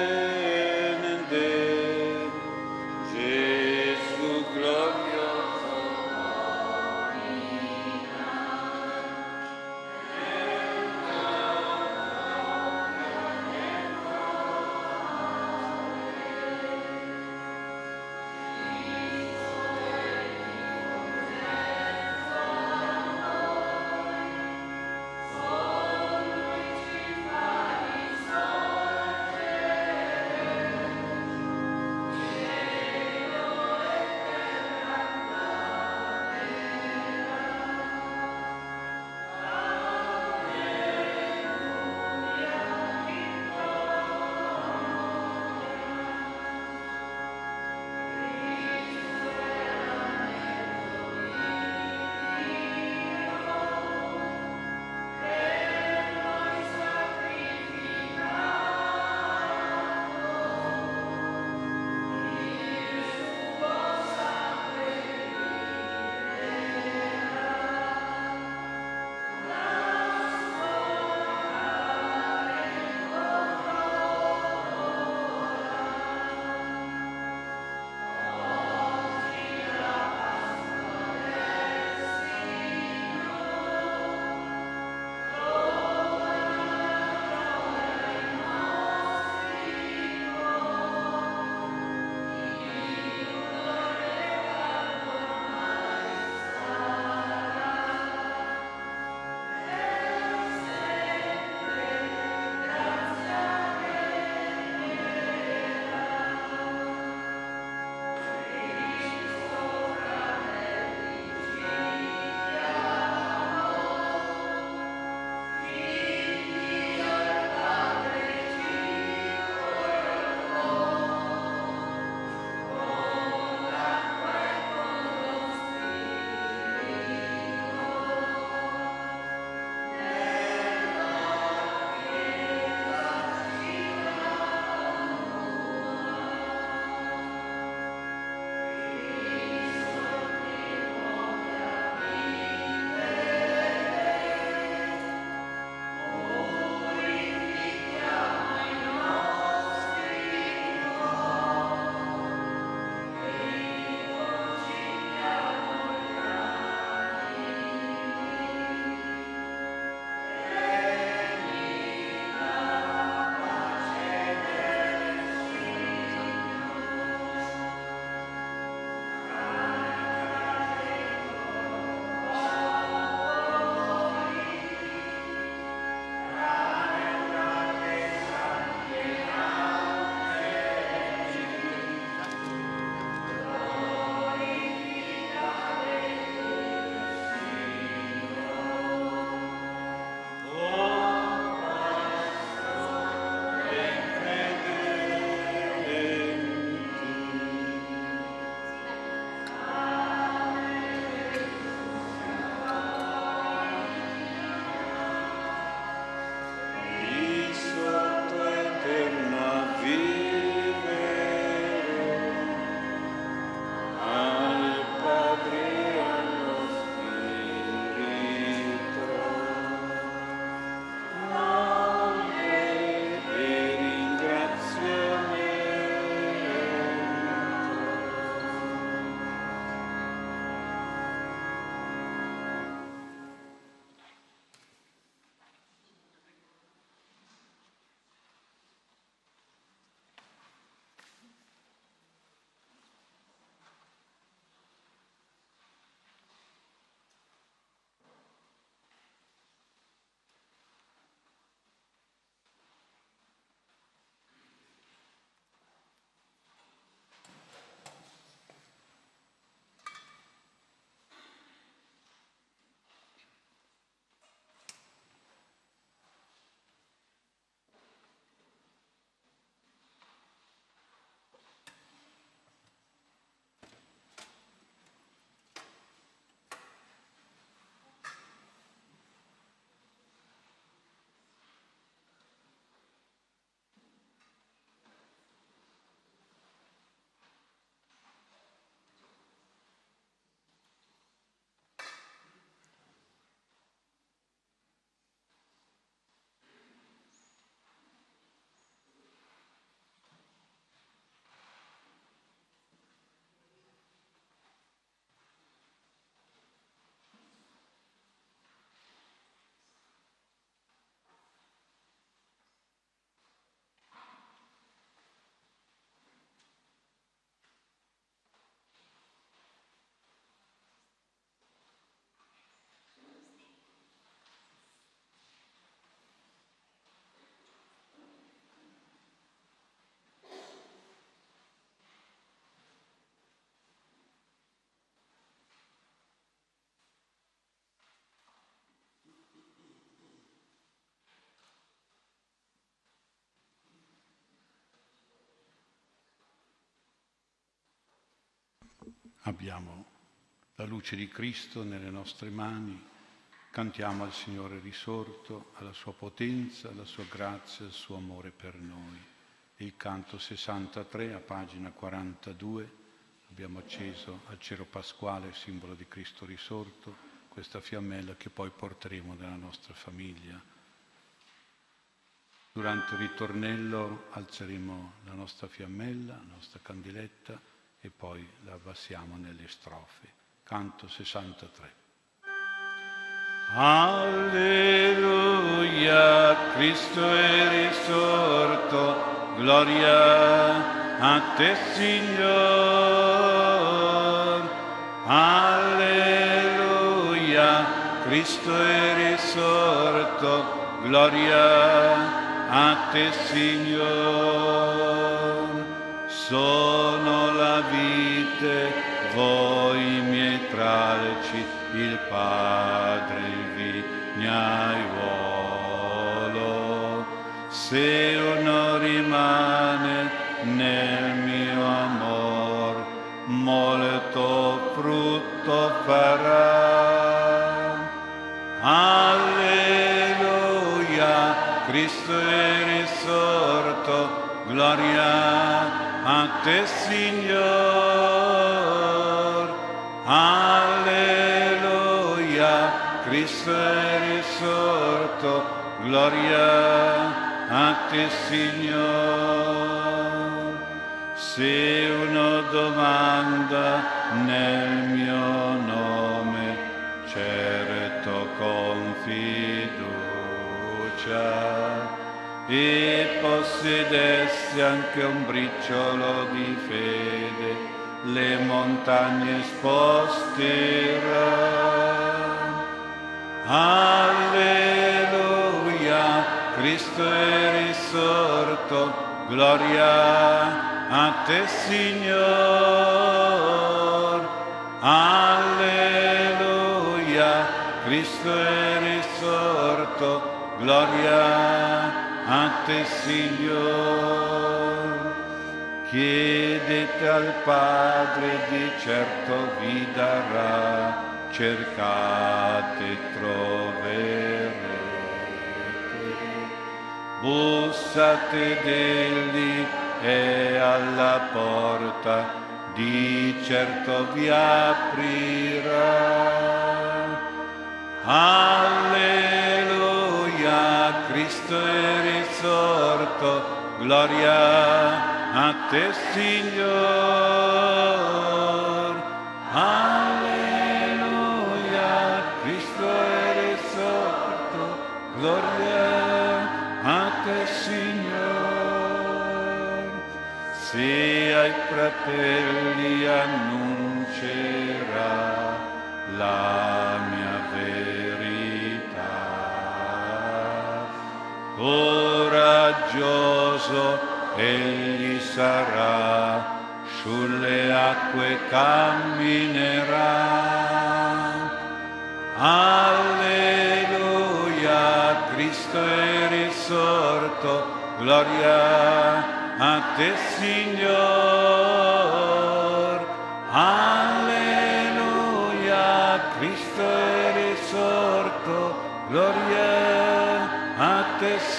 Abbiamo la luce di Cristo nelle nostre mani, cantiamo al Signore risorto, alla sua potenza, alla sua grazia, al suo amore per noi. Il canto 63 a pagina 42 abbiamo acceso al cero pasquale, simbolo di Cristo risorto, questa fiammella che poi porteremo nella nostra famiglia. Durante il ritornello alzeremo la nostra fiammella, la nostra candiletta e poi la abbassiamo nelle strofe. Canto 63. Alleluia, Cristo è risorto, gloria a te Signore. Alleluia, Cristo è risorto, gloria a te Signore. Sono la vite, voi miei tralci, il Padre il vignaiuolo. Se te Signor. Alleluia, Cristo è risorto, gloria a te Signor. Se uno domanda nel mio nome, certo con fiducia, e possedesse anche un briciolo di fede, le montagne sposterà. Alleluia, Cristo è risorto, gloria a te Signor. Alleluia, Cristo è risorto, gloria a te Signor. Chiedete al Padre, di certo vi darà, cercate, troverete. Bussate degli è alla porta, di certo vi aprirà. Alleluia, Cristo è risorto, gloria a te Signor. Alleluia, Cristo è risorto, gloria a te Signor. Se ai fratelli annuncerà la mia verità. Coraggioso egli sarà, sulle acque camminerà. Alleluia, Cristo è risorto, gloria a te Signor. Alleluia, Cristo è risorto, gloria a te Signor.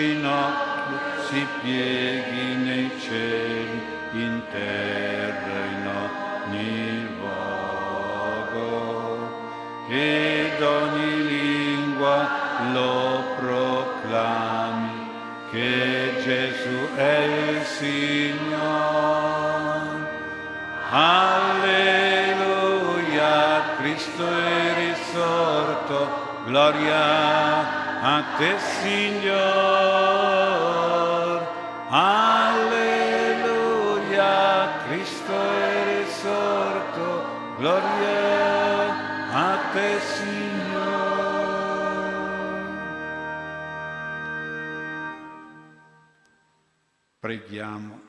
Ginocchio si pieghi nei cieli, in terra, in ogni luogo, ed ogni lingua lo proclami, che Gesù è il Signore. Alleluia, Cristo è risorto, gloria a te Signor. Alleluia, Cristo è risorto, gloria a te Signor. Preghiamo,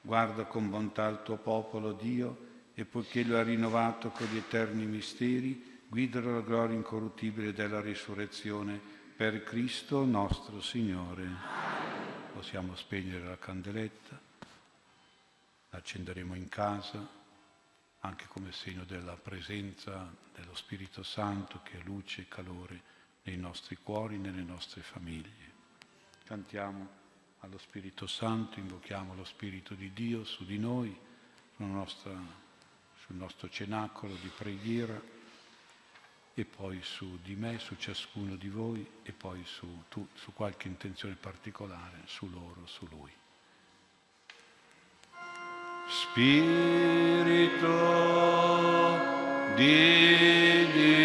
guarda con bontà il tuo popolo, Dio, e poiché lo ha rinnovato con gli eterni misteri, guidalo alla gloria incorruttibile della risurrezione per Cristo nostro Signore. Possiamo spegnere la candeletta, accenderemo in casa, anche come segno della presenza dello Spirito Santo che è luce e calore nei nostri cuori, nelle nostre famiglie. Cantiamo allo Spirito Santo, invochiamo lo Spirito di Dio su di noi, nostra, sul nostro cenacolo di preghiera e poi su di me, su ciascuno di voi e poi su, tu, su qualche intenzione particolare, su loro, su lui. Spirito di Dio,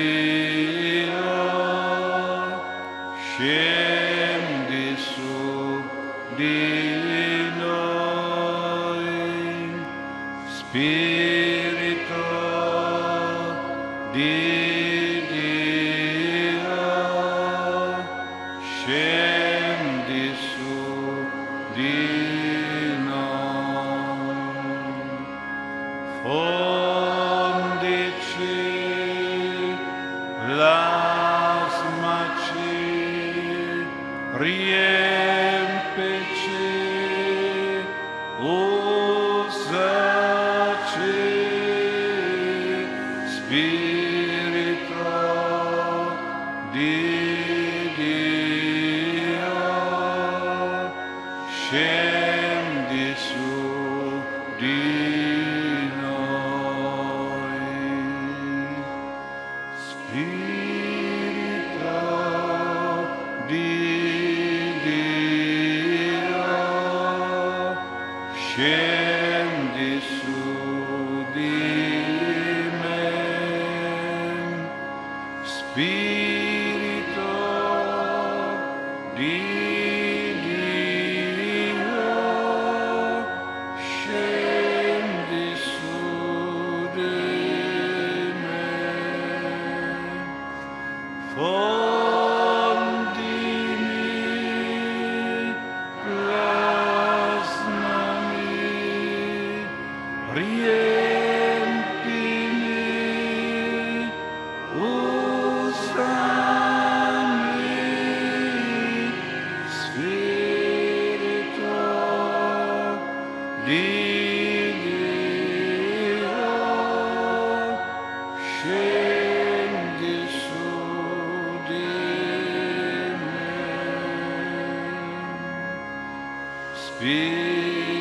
Il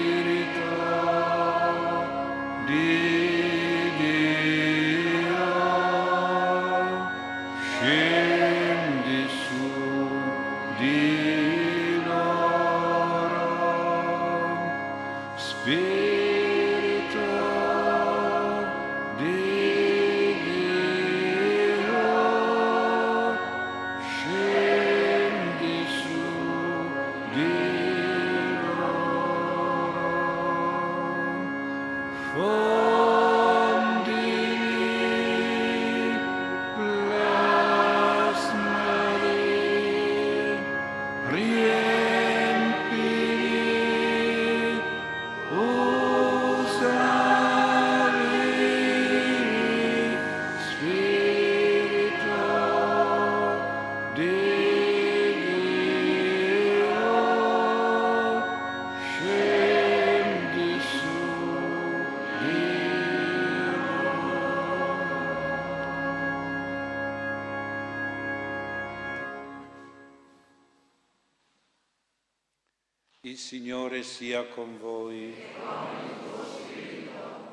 Sia con voi.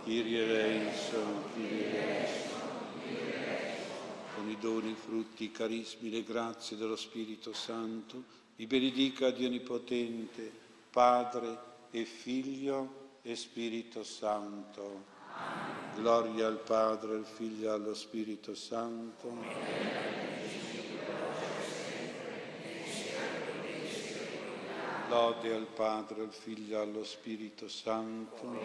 Kyrie eleison, Kyrie eleison. Con i doni, i frutti, i carismi, le grazie dello Spirito Santo, vi benedica Dio Onnipotente, Padre e Figlio e Spirito Santo. Gloria al Padre, al Figlio e allo Spirito Santo. Lode al Padre, al Figlio allo Spirito Santo.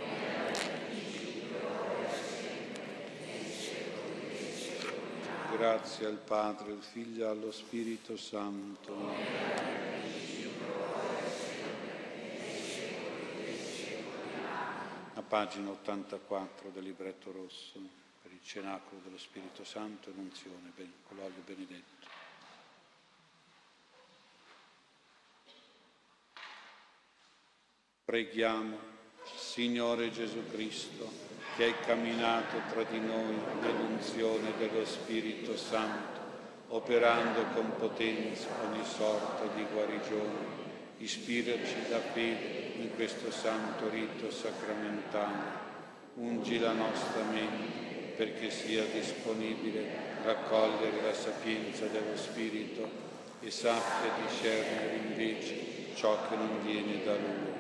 Grazie al Padre, al Figlio allo Spirito Santo. A pagina 84 del libretto rosso per il cenacolo dello Spirito Santo e unzione con l'olio benedetto. Preghiamo. Signore Gesù Cristo, che hai camminato tra di noi nell'unzione dello Spirito Santo, operando con potenza ogni sorta di guarigione, ispiraci da fede in questo santo rito sacramentale. Ungi la nostra mente perché sia disponibile raccogliere la sapienza dello Spirito e sappia discernere invece ciò che non viene da Lui.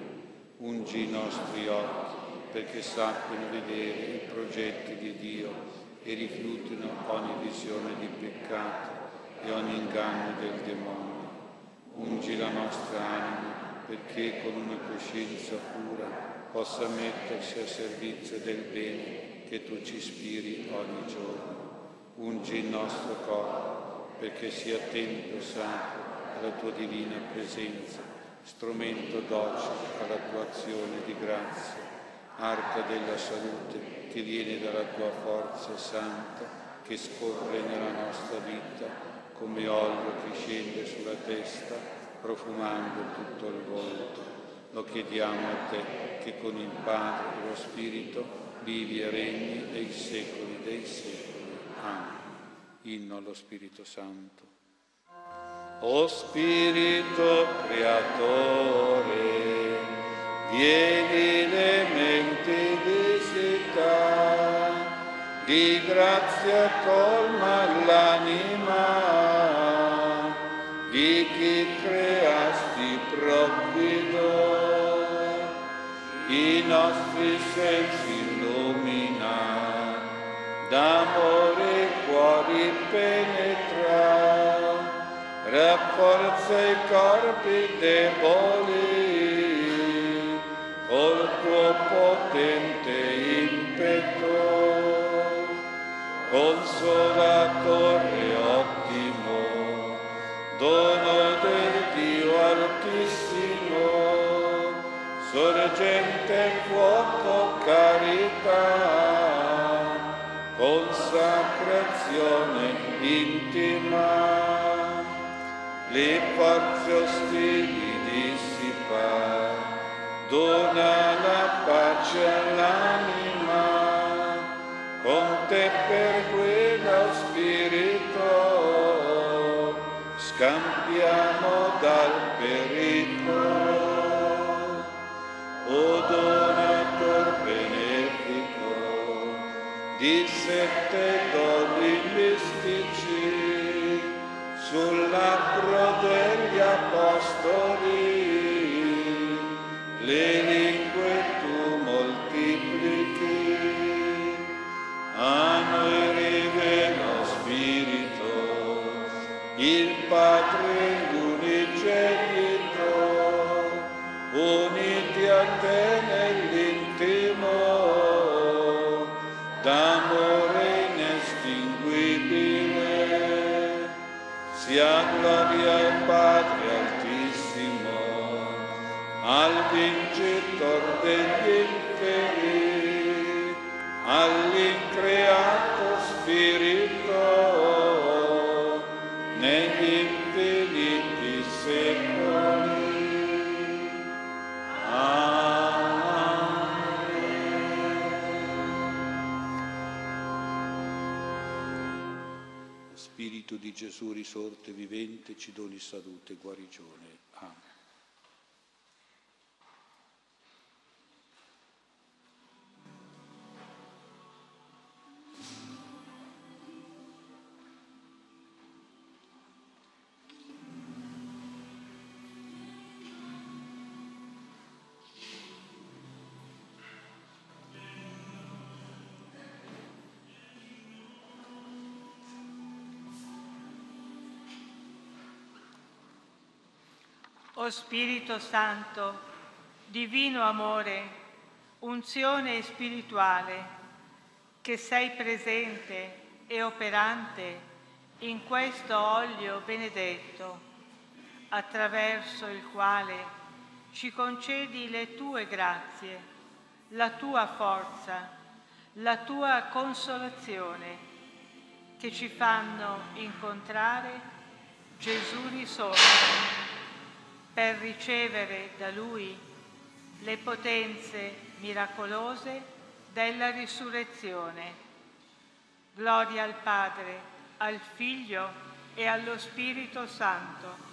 Ungi i nostri occhi perché sappiano vedere i progetti di Dio e rifiutino ogni visione di peccato e ogni inganno del demonio. Ungi la nostra anima perché con una coscienza pura possa mettersi a servizio del bene che tu ci ispiri ogni giorno ungi il nostro corpo perché sia tempio santo alla tua divina presenza, strumento docile alla tua azione di grazia, arca della salute che viene dalla tua forza santa che scorre nella nostra vita come olio che scende sulla testa profumando tutto il volto. Lo chiediamo a te che con il Padre e lo Spirito vivi e regni nei secoli dei secoli. Amen. Inno allo Spirito Santo. O Spirito Creatore, vieni le menti visita, di grazia colma l'anima di chi creasti provvido, i nostri sensi illumina d'amore cuori penetra, rafforza i corpi deboli, col tuo potente impeto, consolatore ottimo, dono del Dio altissimo, sorgente fuoco carità le forze ostili dissipa, dona apostoli, di Gesù risorto e vivente ci doni salute e guarigione. O Spirito Santo, divino amore, unzione spirituale, che sei presente e operante in questo olio benedetto, attraverso il quale ci concedi le tue grazie, la tua forza, la tua consolazione, che ci fanno incontrare Gesù risorto per ricevere da Lui le potenze miracolose della risurrezione. Gloria al Padre, al Figlio e allo Spirito Santo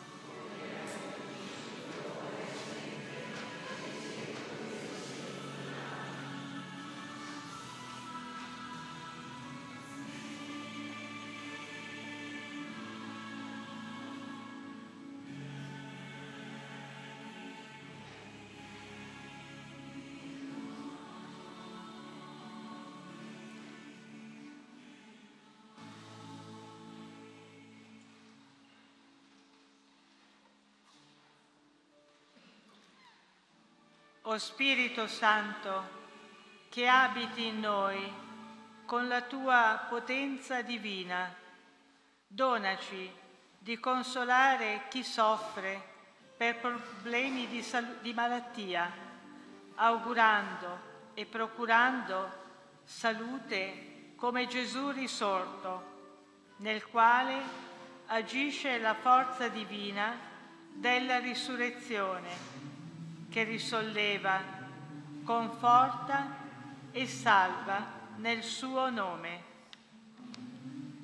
O Spirito Santo, che abiti in noi con la tua potenza divina, donaci di consolare chi soffre per problemi di, di malattia, augurando e procurando salute come Gesù risorto, nel quale agisce la forza divina della risurrezione che risolleva, conforta e salva nel suo nome.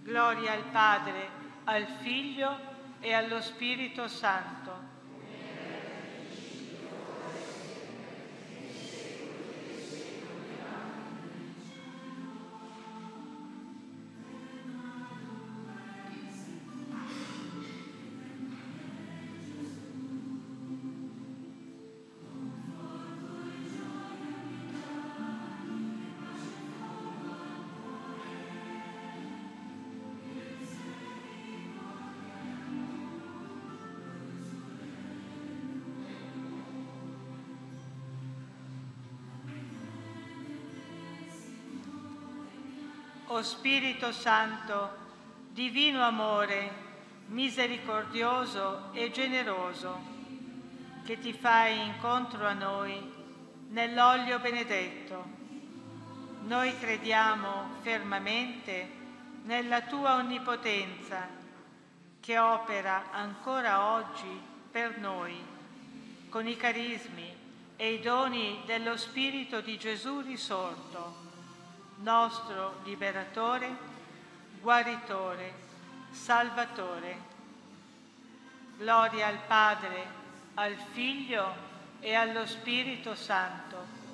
Gloria al Padre, al Figlio e allo Spirito Santo O Spirito Santo, divino amore, misericordioso e generoso, che ti fai incontro a noi nell'olio benedetto. Noi crediamo fermamente nella tua onnipotenza che opera ancora oggi per noi con i carismi e i doni dello Spirito di Gesù risorto nostro liberatore, guaritore, salvatore. Gloria al Padre, al Figlio e allo Spirito Santo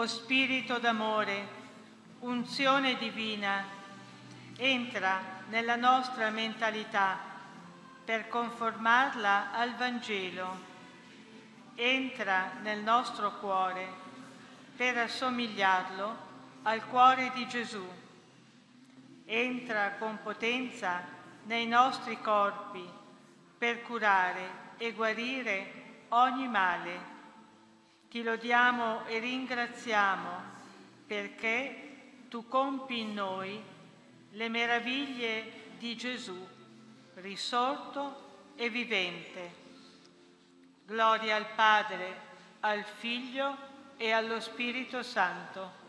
O Spirito d'amore, unzione divina, entra nella nostra mentalità per conformarla al Vangelo. Entra nel nostro cuore per assomigliarlo al cuore di Gesù. Entra con potenza nei nostri corpi per curare e guarire ogni male ti lodiamo e ringraziamo perché tu compi in noi le meraviglie di Gesù, risorto e vivente. Gloria al Padre, al Figlio e allo Spirito Santo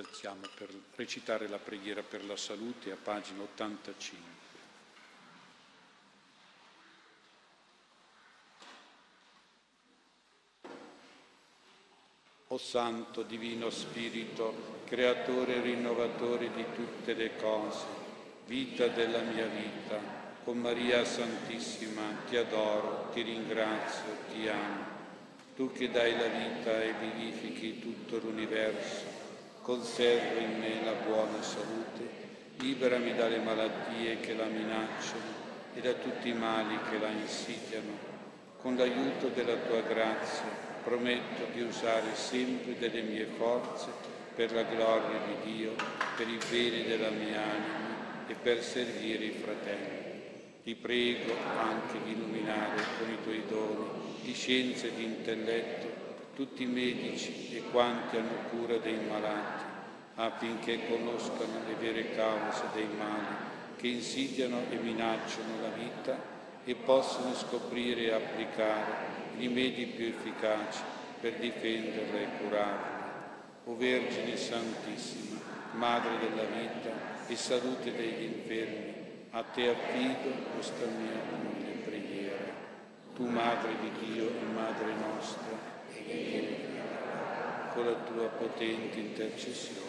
alziamo per recitare la preghiera per la salute a pagina 85. O Santo Divino Spirito, creatore e rinnovatore di tutte le cose, vita della mia vita, con Maria Santissima ti adoro, ti ringrazio, ti amo. Tu che dai la vita e vivifichi tutto l'universo, conserva in me la buona salute, liberami dalle malattie che la minacciano e da tutti i mali che la insidiano. Con l'aiuto della tua grazia, prometto di usare sempre delle mie forze per la gloria di Dio, per il bene della mia anima e per servire i fratelli. Ti prego anche di illuminare con i tuoi doni di scienza e di intelletto tutti i medici e quanti hanno cura dei malati, affinché conoscano le vere cause dei mali che insidiano e minacciano la vita e possano scoprire e applicare rimedi più efficaci per difenderla e curarla. O Vergine Santissima, Madre della vita e salute degli infermi, a te affido questa mia umile preghiera. Tu, Madre di Dio e Madre nostra, con la tua potente intercessione.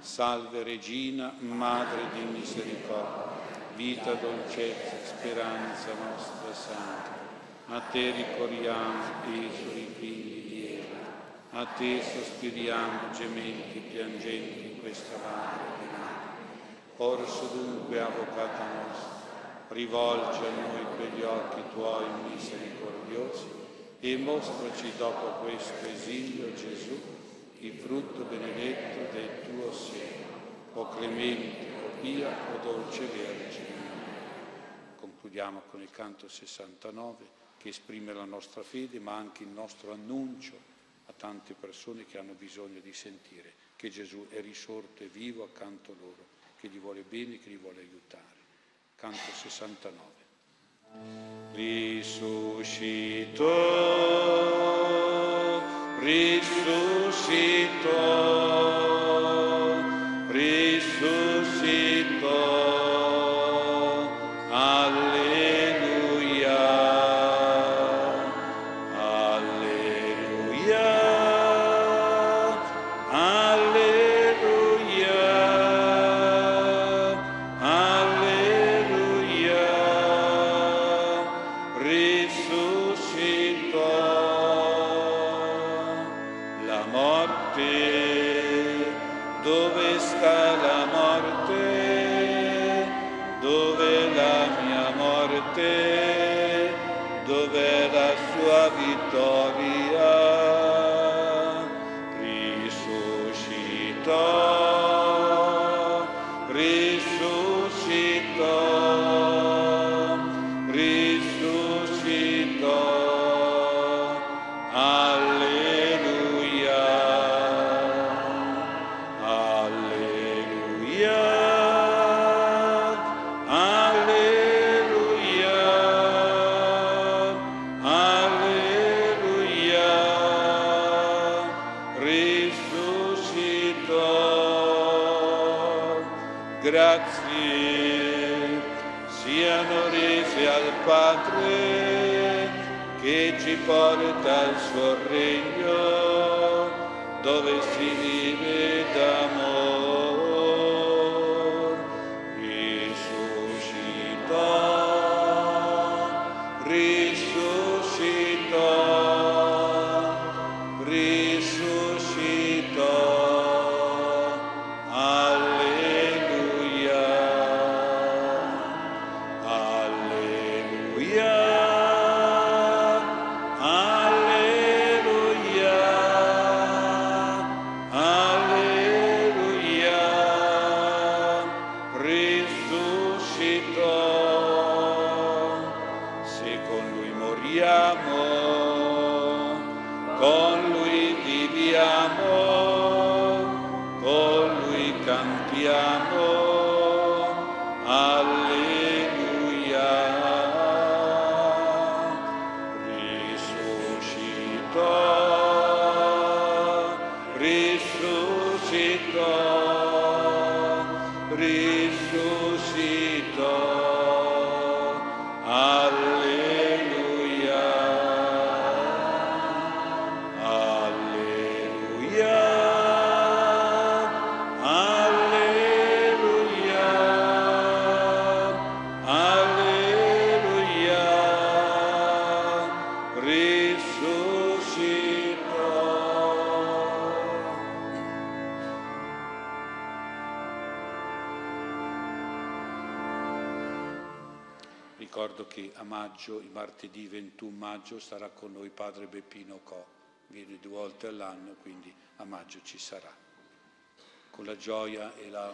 Salve Regina, Madre di misericordia, vita, dolcezza, speranza nostra Santa. A te ricorriamo, Gesù, figli di Eva, a te sospiriamo gementi, piangenti in questa valle di Orso dunque, Avvocata nostra, rivolgi a noi quegli occhi tuoi misericordiosi e mostraci dopo questo esilio Gesù, il frutto benedetto del tuo seno, o clemente, o pia, o dolce Vergine. Concludiamo con il canto 69 che esprime la nostra fede, ma anche il nostro annuncio a tante persone che hanno bisogno di sentire che Gesù è risorto e vivo accanto a loro, che gli vuole bene, che li vuole aiutare. Canto 69. Risuscito, risuscito, maggio, il martedì 21 maggio, sarà con noi Padre Beppino Co. Viene due volte all'anno, quindi a maggio ci sarà. Con la gioia e la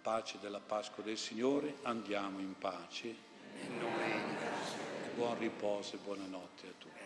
pace della Pasqua del Signore andiamo in pace. E buon riposo e buonanotte a tutti.